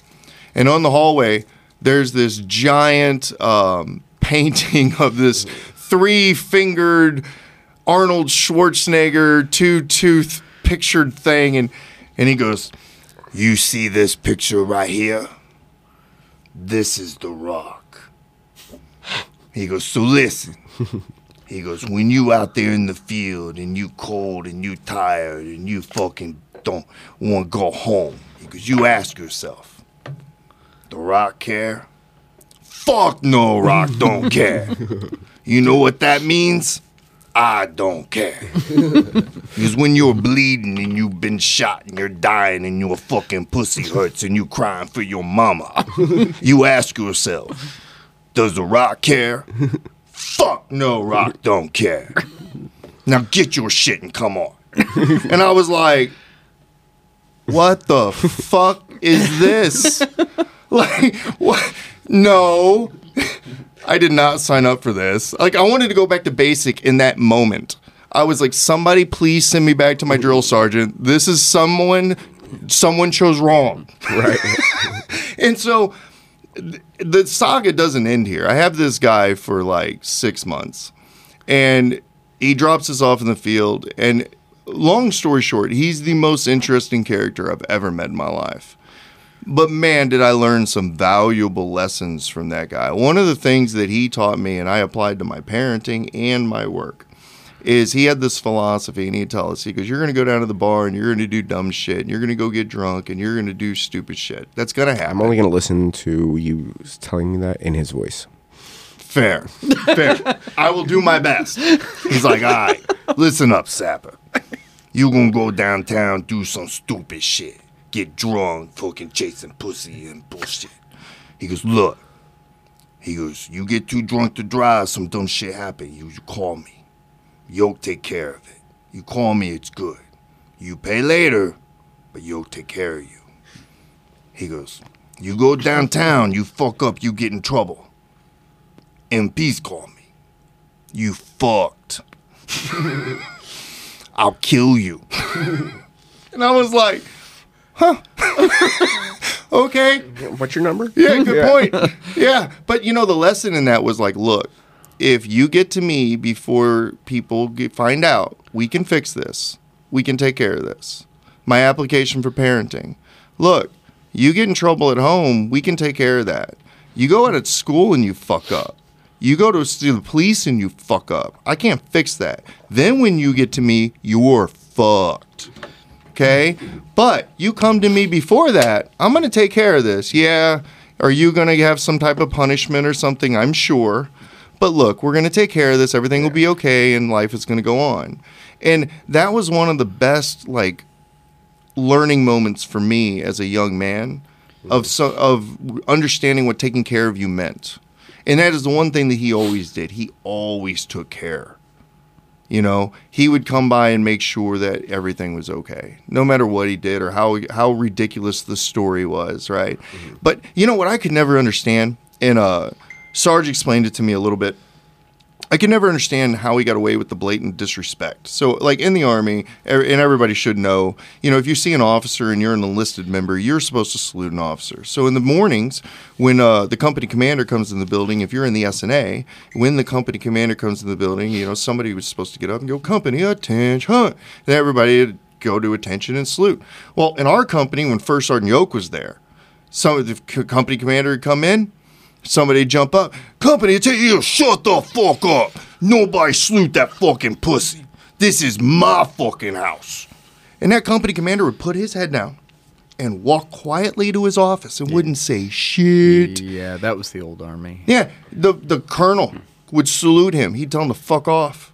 And on the hallway, there's this giant um, painting of this three fingered Arnold Schwarzenegger two tooth pictured thing. And, and he goes, You see this picture right here? This is The Rock. He goes, So listen. He goes, when you out there in the field and you cold and you tired and you fucking don't want to go home, he goes, you ask yourself, the Rock care? Fuck no, Rock don't care. You know what that means? I don't care. Because when you're bleeding and you've been shot and you're dying and your fucking pussy hurts and you're crying for your mama, you ask yourself, does the Rock care? Fuck no, Rock don't care. Now get your shit and come on. and I was like, what the fuck is this? like, what? No. I did not sign up for this. Like, I wanted to go back to basic in that moment. I was like, somebody please send me back to my drill sergeant. This is someone, someone chose wrong. Right. And so th- the saga doesn't end here. I have this guy for like six months, and he drops us off in the field. And long story short, he's the most interesting character I've ever met in my life. But man, did I learn some valuable lessons from that guy. One of the things that he taught me, and I applied to my parenting and my work, is he had this philosophy, and he'd tell us, he goes, You're going to go down to the bar and you're going to do dumb shit, and you're going to go get drunk, and you're going to do stupid shit. That's going to happen. I'm only going to listen to you telling me that in his voice. Fair. Fair. I will do my best. He's like, all right, listen up, Sapper. You gonna go downtown, do some stupid shit. Get drunk, fucking chasing pussy and bullshit. He goes, look. He goes, you get too drunk to drive, some dumb shit happen. You, you call me. Yoke take care of it. You call me, it's good. You pay later, but Yoke take care of you. He goes, you go downtown, you fuck up, you get in trouble. MPs call me. You fucked. I'll kill you. and I was like, huh. okay. What's your number? Yeah, good point. Yeah. But you know, the lesson in that was like, look, if you get to me before people get, find out, we can fix this. We can take care of this. my application for parenting. Look, you get in trouble at home, we can take care of that. You go out at school and you fuck up. You go to the police and you fuck up. I can't fix that. Then when you get to me, you're fucked. Okay? But you come to me before that, I'm going to take care of this. Yeah. Are you going to have some type of punishment or something? I'm sure. But look, we're going to take care of this. Everything will be okay and life is going to go on. And that was one of the best like learning moments for me as a young man of so, of understanding what taking care of you meant. And that is the one thing that he always did. He always took care. You know, he would come by and make sure that everything was okay, no matter what he did or how how ridiculous the story was, right? But you know what I could never understand, and uh, Sarge explained it to me a little bit. I can never understand how he got away with the blatant disrespect. So, like in the army, and everybody should know, you know, if you see an officer and you're an enlisted member, you're supposed to salute an officer. So, in the mornings, when uh, the company commander comes in the building, if you're in the SNA, when the company commander comes in the building, you know, somebody was supposed to get up and go, "Company attention!" And everybody would go to attention and salute. Well, in our company, when First Sergeant Yoke was there, some of the company commander would come in. Somebody jump up. Company, tell you shut the fuck up. Nobody salute that fucking pussy. This is my fucking house. And that company commander would put his head down and walk quietly to his office and wouldn't say shit. Yeah, that was the old army. Yeah, the the colonel would salute him. He'd tell him to fuck off.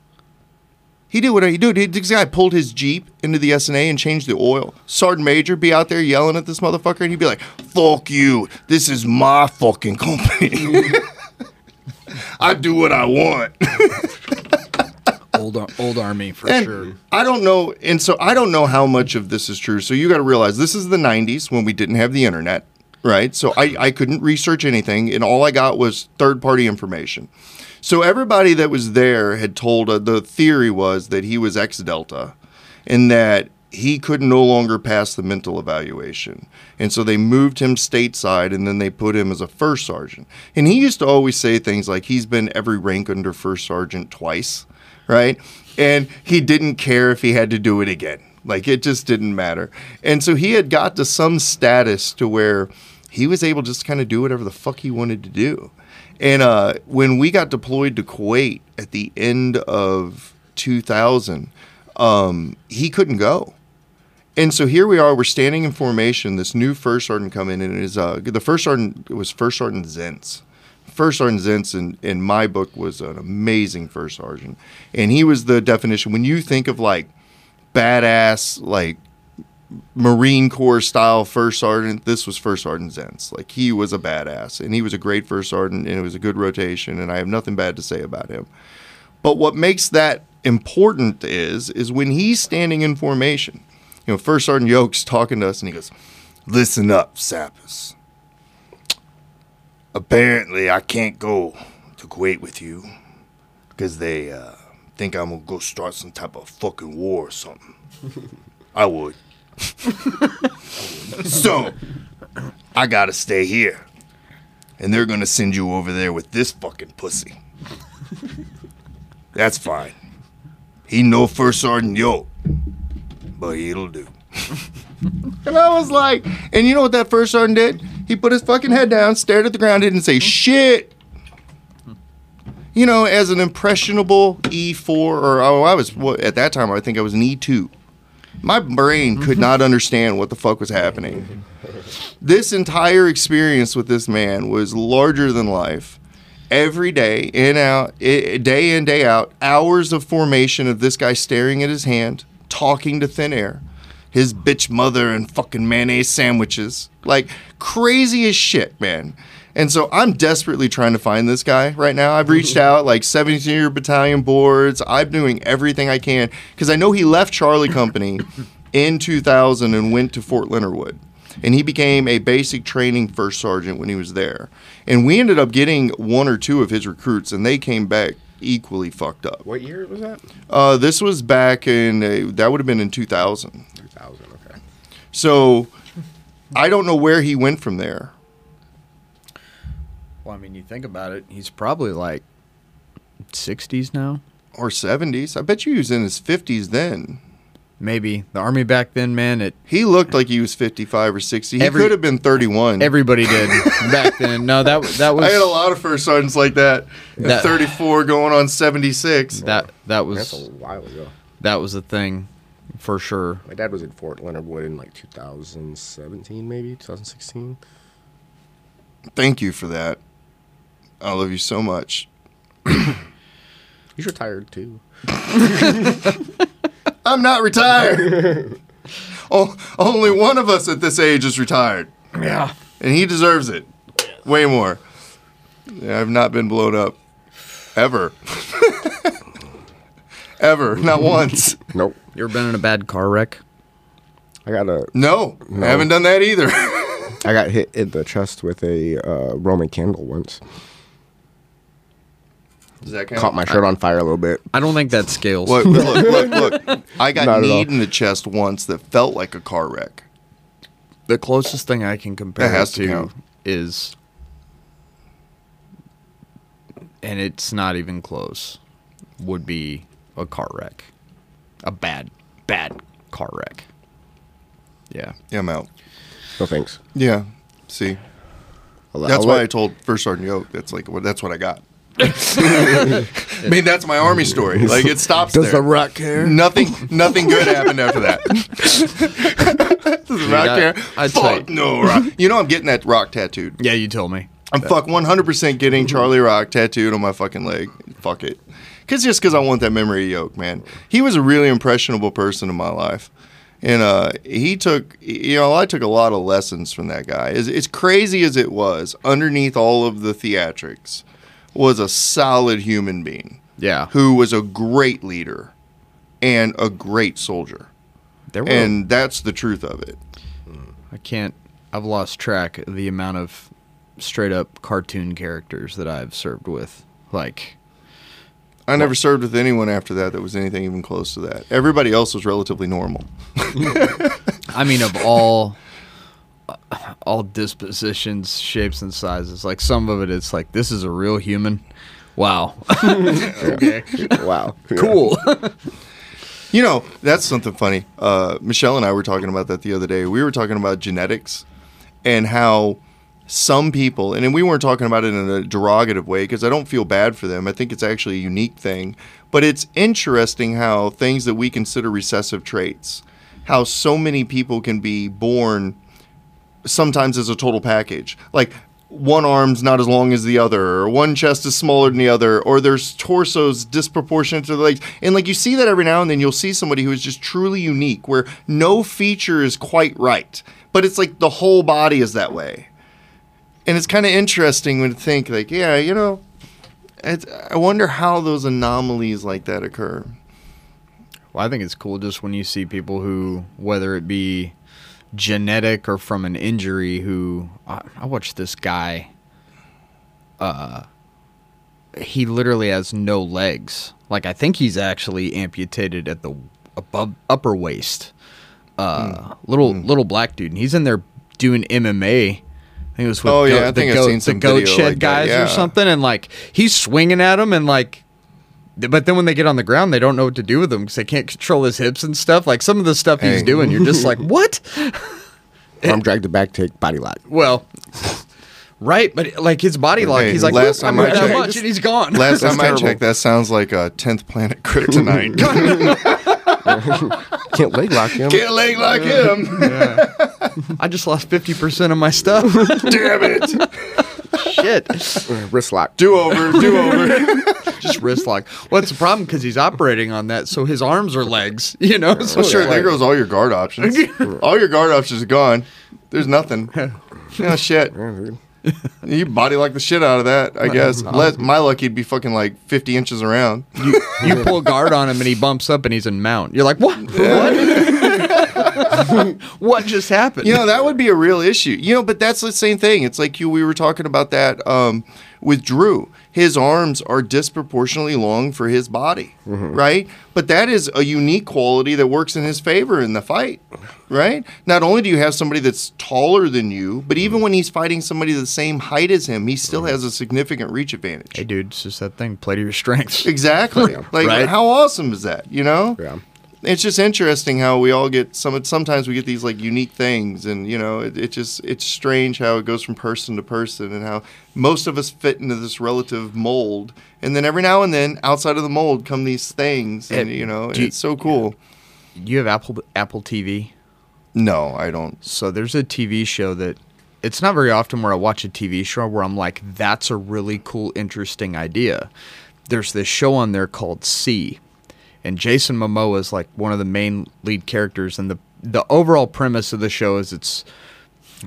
He did what he did. He- This guy pulled his jeep into the SNA and changed the oil. Sergeant Major be out there yelling at this motherfucker, and he'd be like, "Fuck you! This is my fucking company. I do what I want." Old old army for and sure. I don't know, and so I don't know how much of this is true. So you got to realize this is the '90s when we didn't have the internet, right? So I, I couldn't research anything, and all I got was third-party information. So everybody that was there had told uh, the theory was that he was ex Delta, and that he could no longer pass the mental evaluation. And so they moved him stateside and then they put him as a first sergeant. And he used to always say things like he's been every rank under first sergeant twice, right? And he didn't care if he had to do it again. Like it just didn't matter. And so he had got to some status to where he was able to just kind of do whatever the fuck he wanted to do. And uh, when we got deployed to Kuwait at the end of 2000, um, he couldn't go. And so here we are. We're standing in formation. This new first sergeant come in, and it is uh, the first sergeant was first sergeant Zentz. First sergeant Zentz in, in my book was an amazing first sergeant, and he was the definition. When you think of like badass, like Marine Corps style first sergeant, this was first sergeant Zentz. Like he was a badass, and he was a great first sergeant, and it was a good rotation, and I have nothing bad to say about him. But what makes that important is is when he's standing in formation. You know, First Sergeant Yoke's talking to us, and he goes, "Listen up, sappers. Apparently, I can't go to Kuwait with you because they uh, think I'm gonna go start some type of fucking war or something. I would. So, I gotta stay here, and they're gonna send you over there with this fucking pussy. That's fine. He no First Sergeant yo, but it'll do. and I was like, and you know what that first sergeant did? He put his fucking head down, stared at the ground, didn't say shit. You know, as an impressionable E4, or oh, I was what, at that time, I think I was an E2. My brain could mm-hmm. not understand what the fuck was happening. This entire experience with this man was larger than life. Every day, in out, day in day out, hours of formation of this guy staring at his hand, talking to thin air, his bitch mother and fucking mayonnaise sandwiches, like crazy as shit, man. And so I'm desperately trying to find this guy right now. I've reached out like 17 year battalion boards. I'm doing everything I can because I know he left Charlie Company in 2000 and went to Fort Leonard Wood. And he became a basic training first sergeant when he was there. And we ended up getting one or two of his recruits, and they came back equally fucked up. What year was that? Uh, this was back in, uh, that would have been in 2000. 2000. Okay. So I don't know where he went from there. Well, I mean, you think about it, he's probably like 60s now. Or 70s. I bet you he was in his 50s then. maybe the army back then, man. It He looked like he was 55 or 60. He Every- could have been 31. everybody did back then. No, that that was I had a lot of first sergeants like that. At That- 34 going on 76. that that was That's a while ago. that was the thing for sure. My dad was in Fort Leonard Wood in like 2017, maybe 2016. Thank you for that. I love you so much. He's retired too. I'm not retired. oh, only one of us at this age is retired, Yeah. and he deserves it. Way more. Yeah, I've not been blown up ever. ever, not once. Nope. You ever been in a bad car wreck? I got a No, No. I haven't done that either. I got hit in the chest with a uh, Roman candle once. Does that count? Caught my shirt on fire a little bit. I don't think that scales. Look, look, look, look. I got Not at kneed all. in the chest once that felt like a car wreck. The closest thing I can compare That has it to to count. is, and it's not even close, would be a car wreck, a bad, bad car wreck. Yeah, Yeah, I'm out. No thanks. Yeah. See, I'll- that's I'll why let- I told First Sergeant Yoke. That's like what. That's what I got. I mean, that's my army story. Like it stops Does there. the rock care? Nothing, nothing good happened after that. Does the rock I- care? I'd Fuck say- no, rock. You know I'm getting that rock tattooed. yeah. You told me. I'm fuck 100% getting Charlie Rock tattooed on my fucking leg. Fuck it. Cause just because I want that memory of Yoke, man. He was a really impressionable person in my life. And uh, he took, you know, I took a lot of lessons from that guy. As, as crazy as it was, underneath all of the theatrics, was a solid human being Yeah, who was a great leader and a great soldier. there were. And that's the truth of it. I can't. I've lost track of the amount of straight up cartoon characters that I've served with. Like, I never served with anyone after that that was anything even close to that. Everybody else was relatively normal. I mean, of all all dispositions, shapes, and sizes. Like some of it, it's like this is a real human. Wow. okay. Wow. Cool. You know, that's something funny. Uh, Michelle and I were talking about that the other day. We were talking about genetics and how some people, and we weren't talking about it in a derogative way because I don't feel bad for them. I think it's actually a unique thing. But it's interesting how things that we consider recessive traits, how so many people can be born sometimes as a total package. Like one arm's not as long as the other, or one chest is smaller than the other, or there's torsos disproportionate to the legs. And like you see that every now and then, you'll see somebody who is just truly unique, where no feature is quite right, but it's like the whole body is that way. And it's kind of interesting when to think like, yeah, you know, I wonder how those anomalies like that occur. Well, I think it's cool just when you see people who, whether it be genetic or from an injury, who I, I watched this guy. Uh, he literally has no legs. Like I think he's actually amputated at the above upper waist. Uh, little little black dude, and he's in there doing MMA. I think it was with Oh, yeah, I the think I've goat, seen the goat shed like guys yeah. or something, and like he's swinging at him, and like but then when they get on the ground, they don't know what to do with him because they can't control his hips and stuff. Like some of the stuff he's Hey. doing, you're just like, what? Arm drag to back take body lock. Well, right, but like his body lock, Hey, he's like, last "Look, I time I checked- much, and he's gone. Last That's time I checked, that sounds like a 10th planet kryptonite. Can't leg lock him. Can't leg like him. Yeah. I just lost fifty percent of my stuff. Damn it. Shit, Wrist lock. Do over, do over. just wrist lock. Well, it's a problem because he's operating on that, so his arms are legs. You know, so Well, sure, it's there goes all your guard options. all your guard options are gone. There's nothing. Oh, shit. You body like the shit out of that, I guess. Let, my luck, he'd be fucking like 50 inches around. You, you pull guard on him and he bumps up and he's in mount. You're like, what? What? what just happened? You know, that would be a real issue. You know, but that's the same thing. It's like you we were talking about that um, with Drew. His arms are disproportionately long for his body, mm-hmm. right? But that is a unique quality that works in his favor in the fight, right? Not only do you have somebody that's taller than you, but mm-hmm. even when he's fighting somebody the same height as him, he still mm-hmm. has a significant reach advantage. hey, dude, it's just that thing. Play to your strengths. Exactly. Like, Right. how awesome is that? You know? Yeah. It's just interesting how we all get some. Sometimes we get these like unique things, and you know, it, it just it's strange how it goes from person to person, and how most of us fit into this relative mold, and then every now and then, outside of the mold, come these things, and It- you know, do you- it's so cool. You have Apple Apple TV. No, I don't. So there's a TV show that it's not very often where I watch a TV show where I'm like, that's a really cool, interesting idea. There's this show on there called See, and Jason Momoa is like one of the main lead characters. And the the overall premise of the show is it's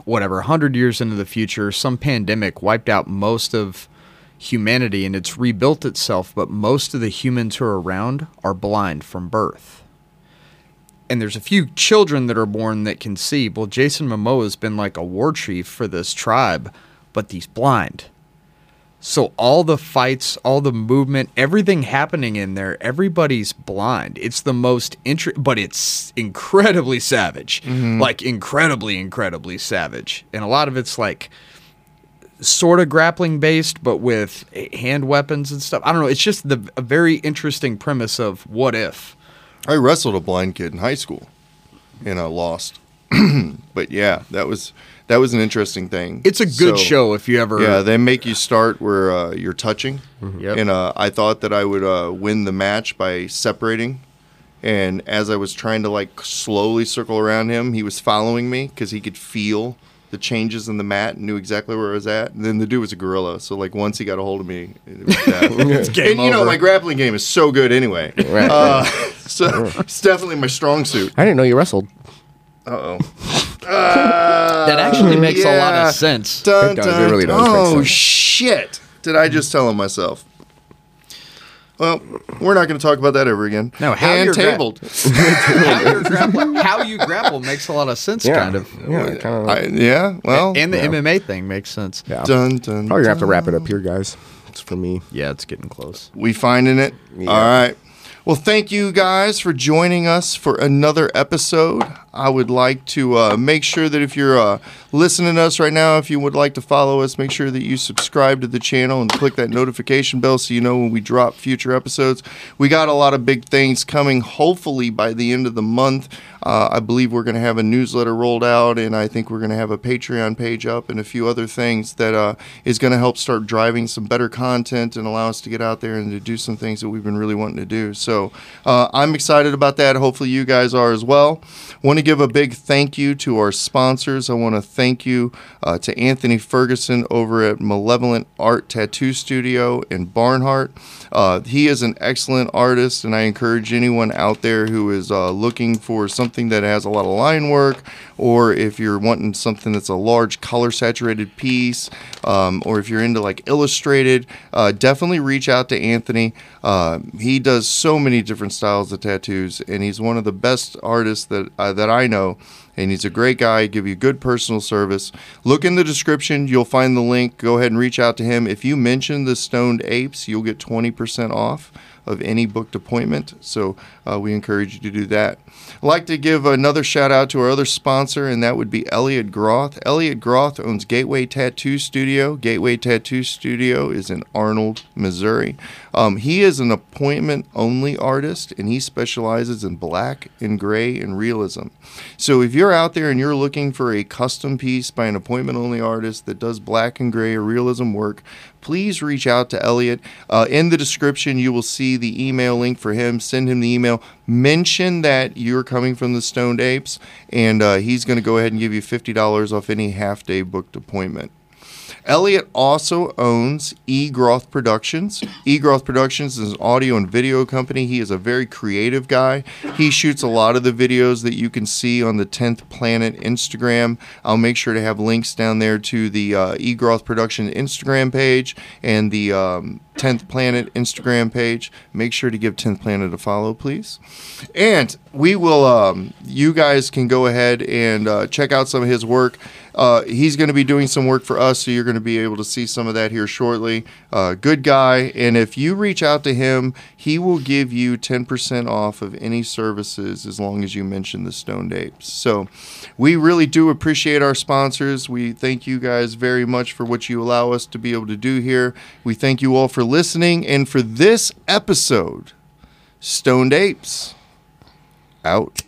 whatever 100 years into the future, some pandemic wiped out most of humanity and it's rebuilt itself, but most of the humans who are around are blind from birth and there's a few children that are born that can see. Well, Jason Momoa has been like a war chief for this tribe, but he's blind. So all the fights, all the movement, everything happening in there, everybody's blind. It's the most inter- but it's incredibly savage. Mm-hmm. Like incredibly incredibly savage. And a lot of it's like sort of grappling based but with hand weapons and stuff. I don't know, it's just the a very interesting premise of what if. I wrestled a blind kid in high school, and I lost. but yeah, that was that was an interesting thing. It's a good So, show if you ever Yeah, they make you start where uh, you're touching, Yep. and uh, I thought that I would uh, win the match by separating. And as I was trying to like slowly circle around him, he was following me because he could feel the changes in the mat and knew exactly where I was at. And then the dude was a gorilla, so like once he got a hold of me, it was that. game and you know my grappling game is so good anyway. Right, Uh, so it's definitely my strong suit. I didn't know you wrestled. Uh oh. That oh, actually makes a lot of sense. Dun, It does, it dun, really does Oh shit! Did I just tell him myself? Well, we're not going to talk about that ever again. No, how hand you're gra- tabled. how, you grapple, how you grapple makes a lot of sense, Yeah, kind of. yeah, kind of. I, yeah. Well. and the yeah. MMA thing makes sense. yeah. Dun dun. Probably gonna have to wrap it up here, guys. It's for me. Yeah, it's getting close. We finding it. Yeah. All right. Well, thank you guys for joining us for another episode. I would like to uh, make sure that if you're uh, listening to us right now, if you would like to follow us, make sure that you subscribe to the channel and click that notification bell so you know when we drop future episodes. We got a lot of big things coming, hopefully by the end of the month. Uh, I believe we're going to have a newsletter rolled out, and I think we're going to have a Patreon page up and a few other things that uh, is going to help start driving some better content and allow us to get out there and to do some things that we've been really wanting to do. So uh, I'm excited about that. Hopefully, you guys are as well. Want to give a big thank you to our sponsors. I want to thank you uh, to Anthony Ferguson over at Malevolent Art Tattoo Studio in Barnhart. Uh, he is an excellent artist, and I encourage anyone out there who is uh, looking for something that has a lot of line work, or if you're wanting something that's a large color saturated piece, um, or if you're into like illustrated, uh, definitely reach out to Anthony. Uh, he does so many different styles of tattoos, and he's one of the best artists that uh, that I know and he's a great guy. Give you good personal service. Look in the description; you'll find the link. Go ahead and reach out to him. If you mention the Stoned Apes, you'll get twenty percent off of any booked appointment. So uh, we encourage you to do that. I'd like to give another shout out to our other sponsor, and that would be Elliot Groth. Elliot Groth owns Gateway Tattoo Studio. Gateway Tattoo Studio is in Arnold, Missouri. Um, he is an appointment only artist, and he specializes in black and gray and realism. So if you're out there and you're looking for a custom piece by an appointment only artist that does black and gray or realism work, please reach out to Elliot. Uh, in the description, you will see the email link for him. Send him the email. Mention that you're coming from the Stoned Apes, and uh, he's going to go ahead and give you $50 off any half day booked appointment. Elliot also owns eGroth Productions. eGroth Productions is an audio and video company. He is a very creative guy. He shoots a lot of the videos that you can see on the 10th Planet Instagram. I'll make sure to have links down there to the uh, eGroth Production Instagram page and the um, 10th Planet Instagram page. Make sure to give 10th Planet a follow, please. And we will, um, you guys can go ahead and uh, check out some of his work. Uh, he's going to be doing some work for us, so you're going to be able to see some of that here shortly. Uh, good guy, and if you reach out to him, he will give you 10% off of any services as long as you mention the Stoned Apes. So we really do appreciate our sponsors. We thank you guys very much for what you allow us to be able to do here. We thank you all for listening, and for this episode, Stoned Apes. Out.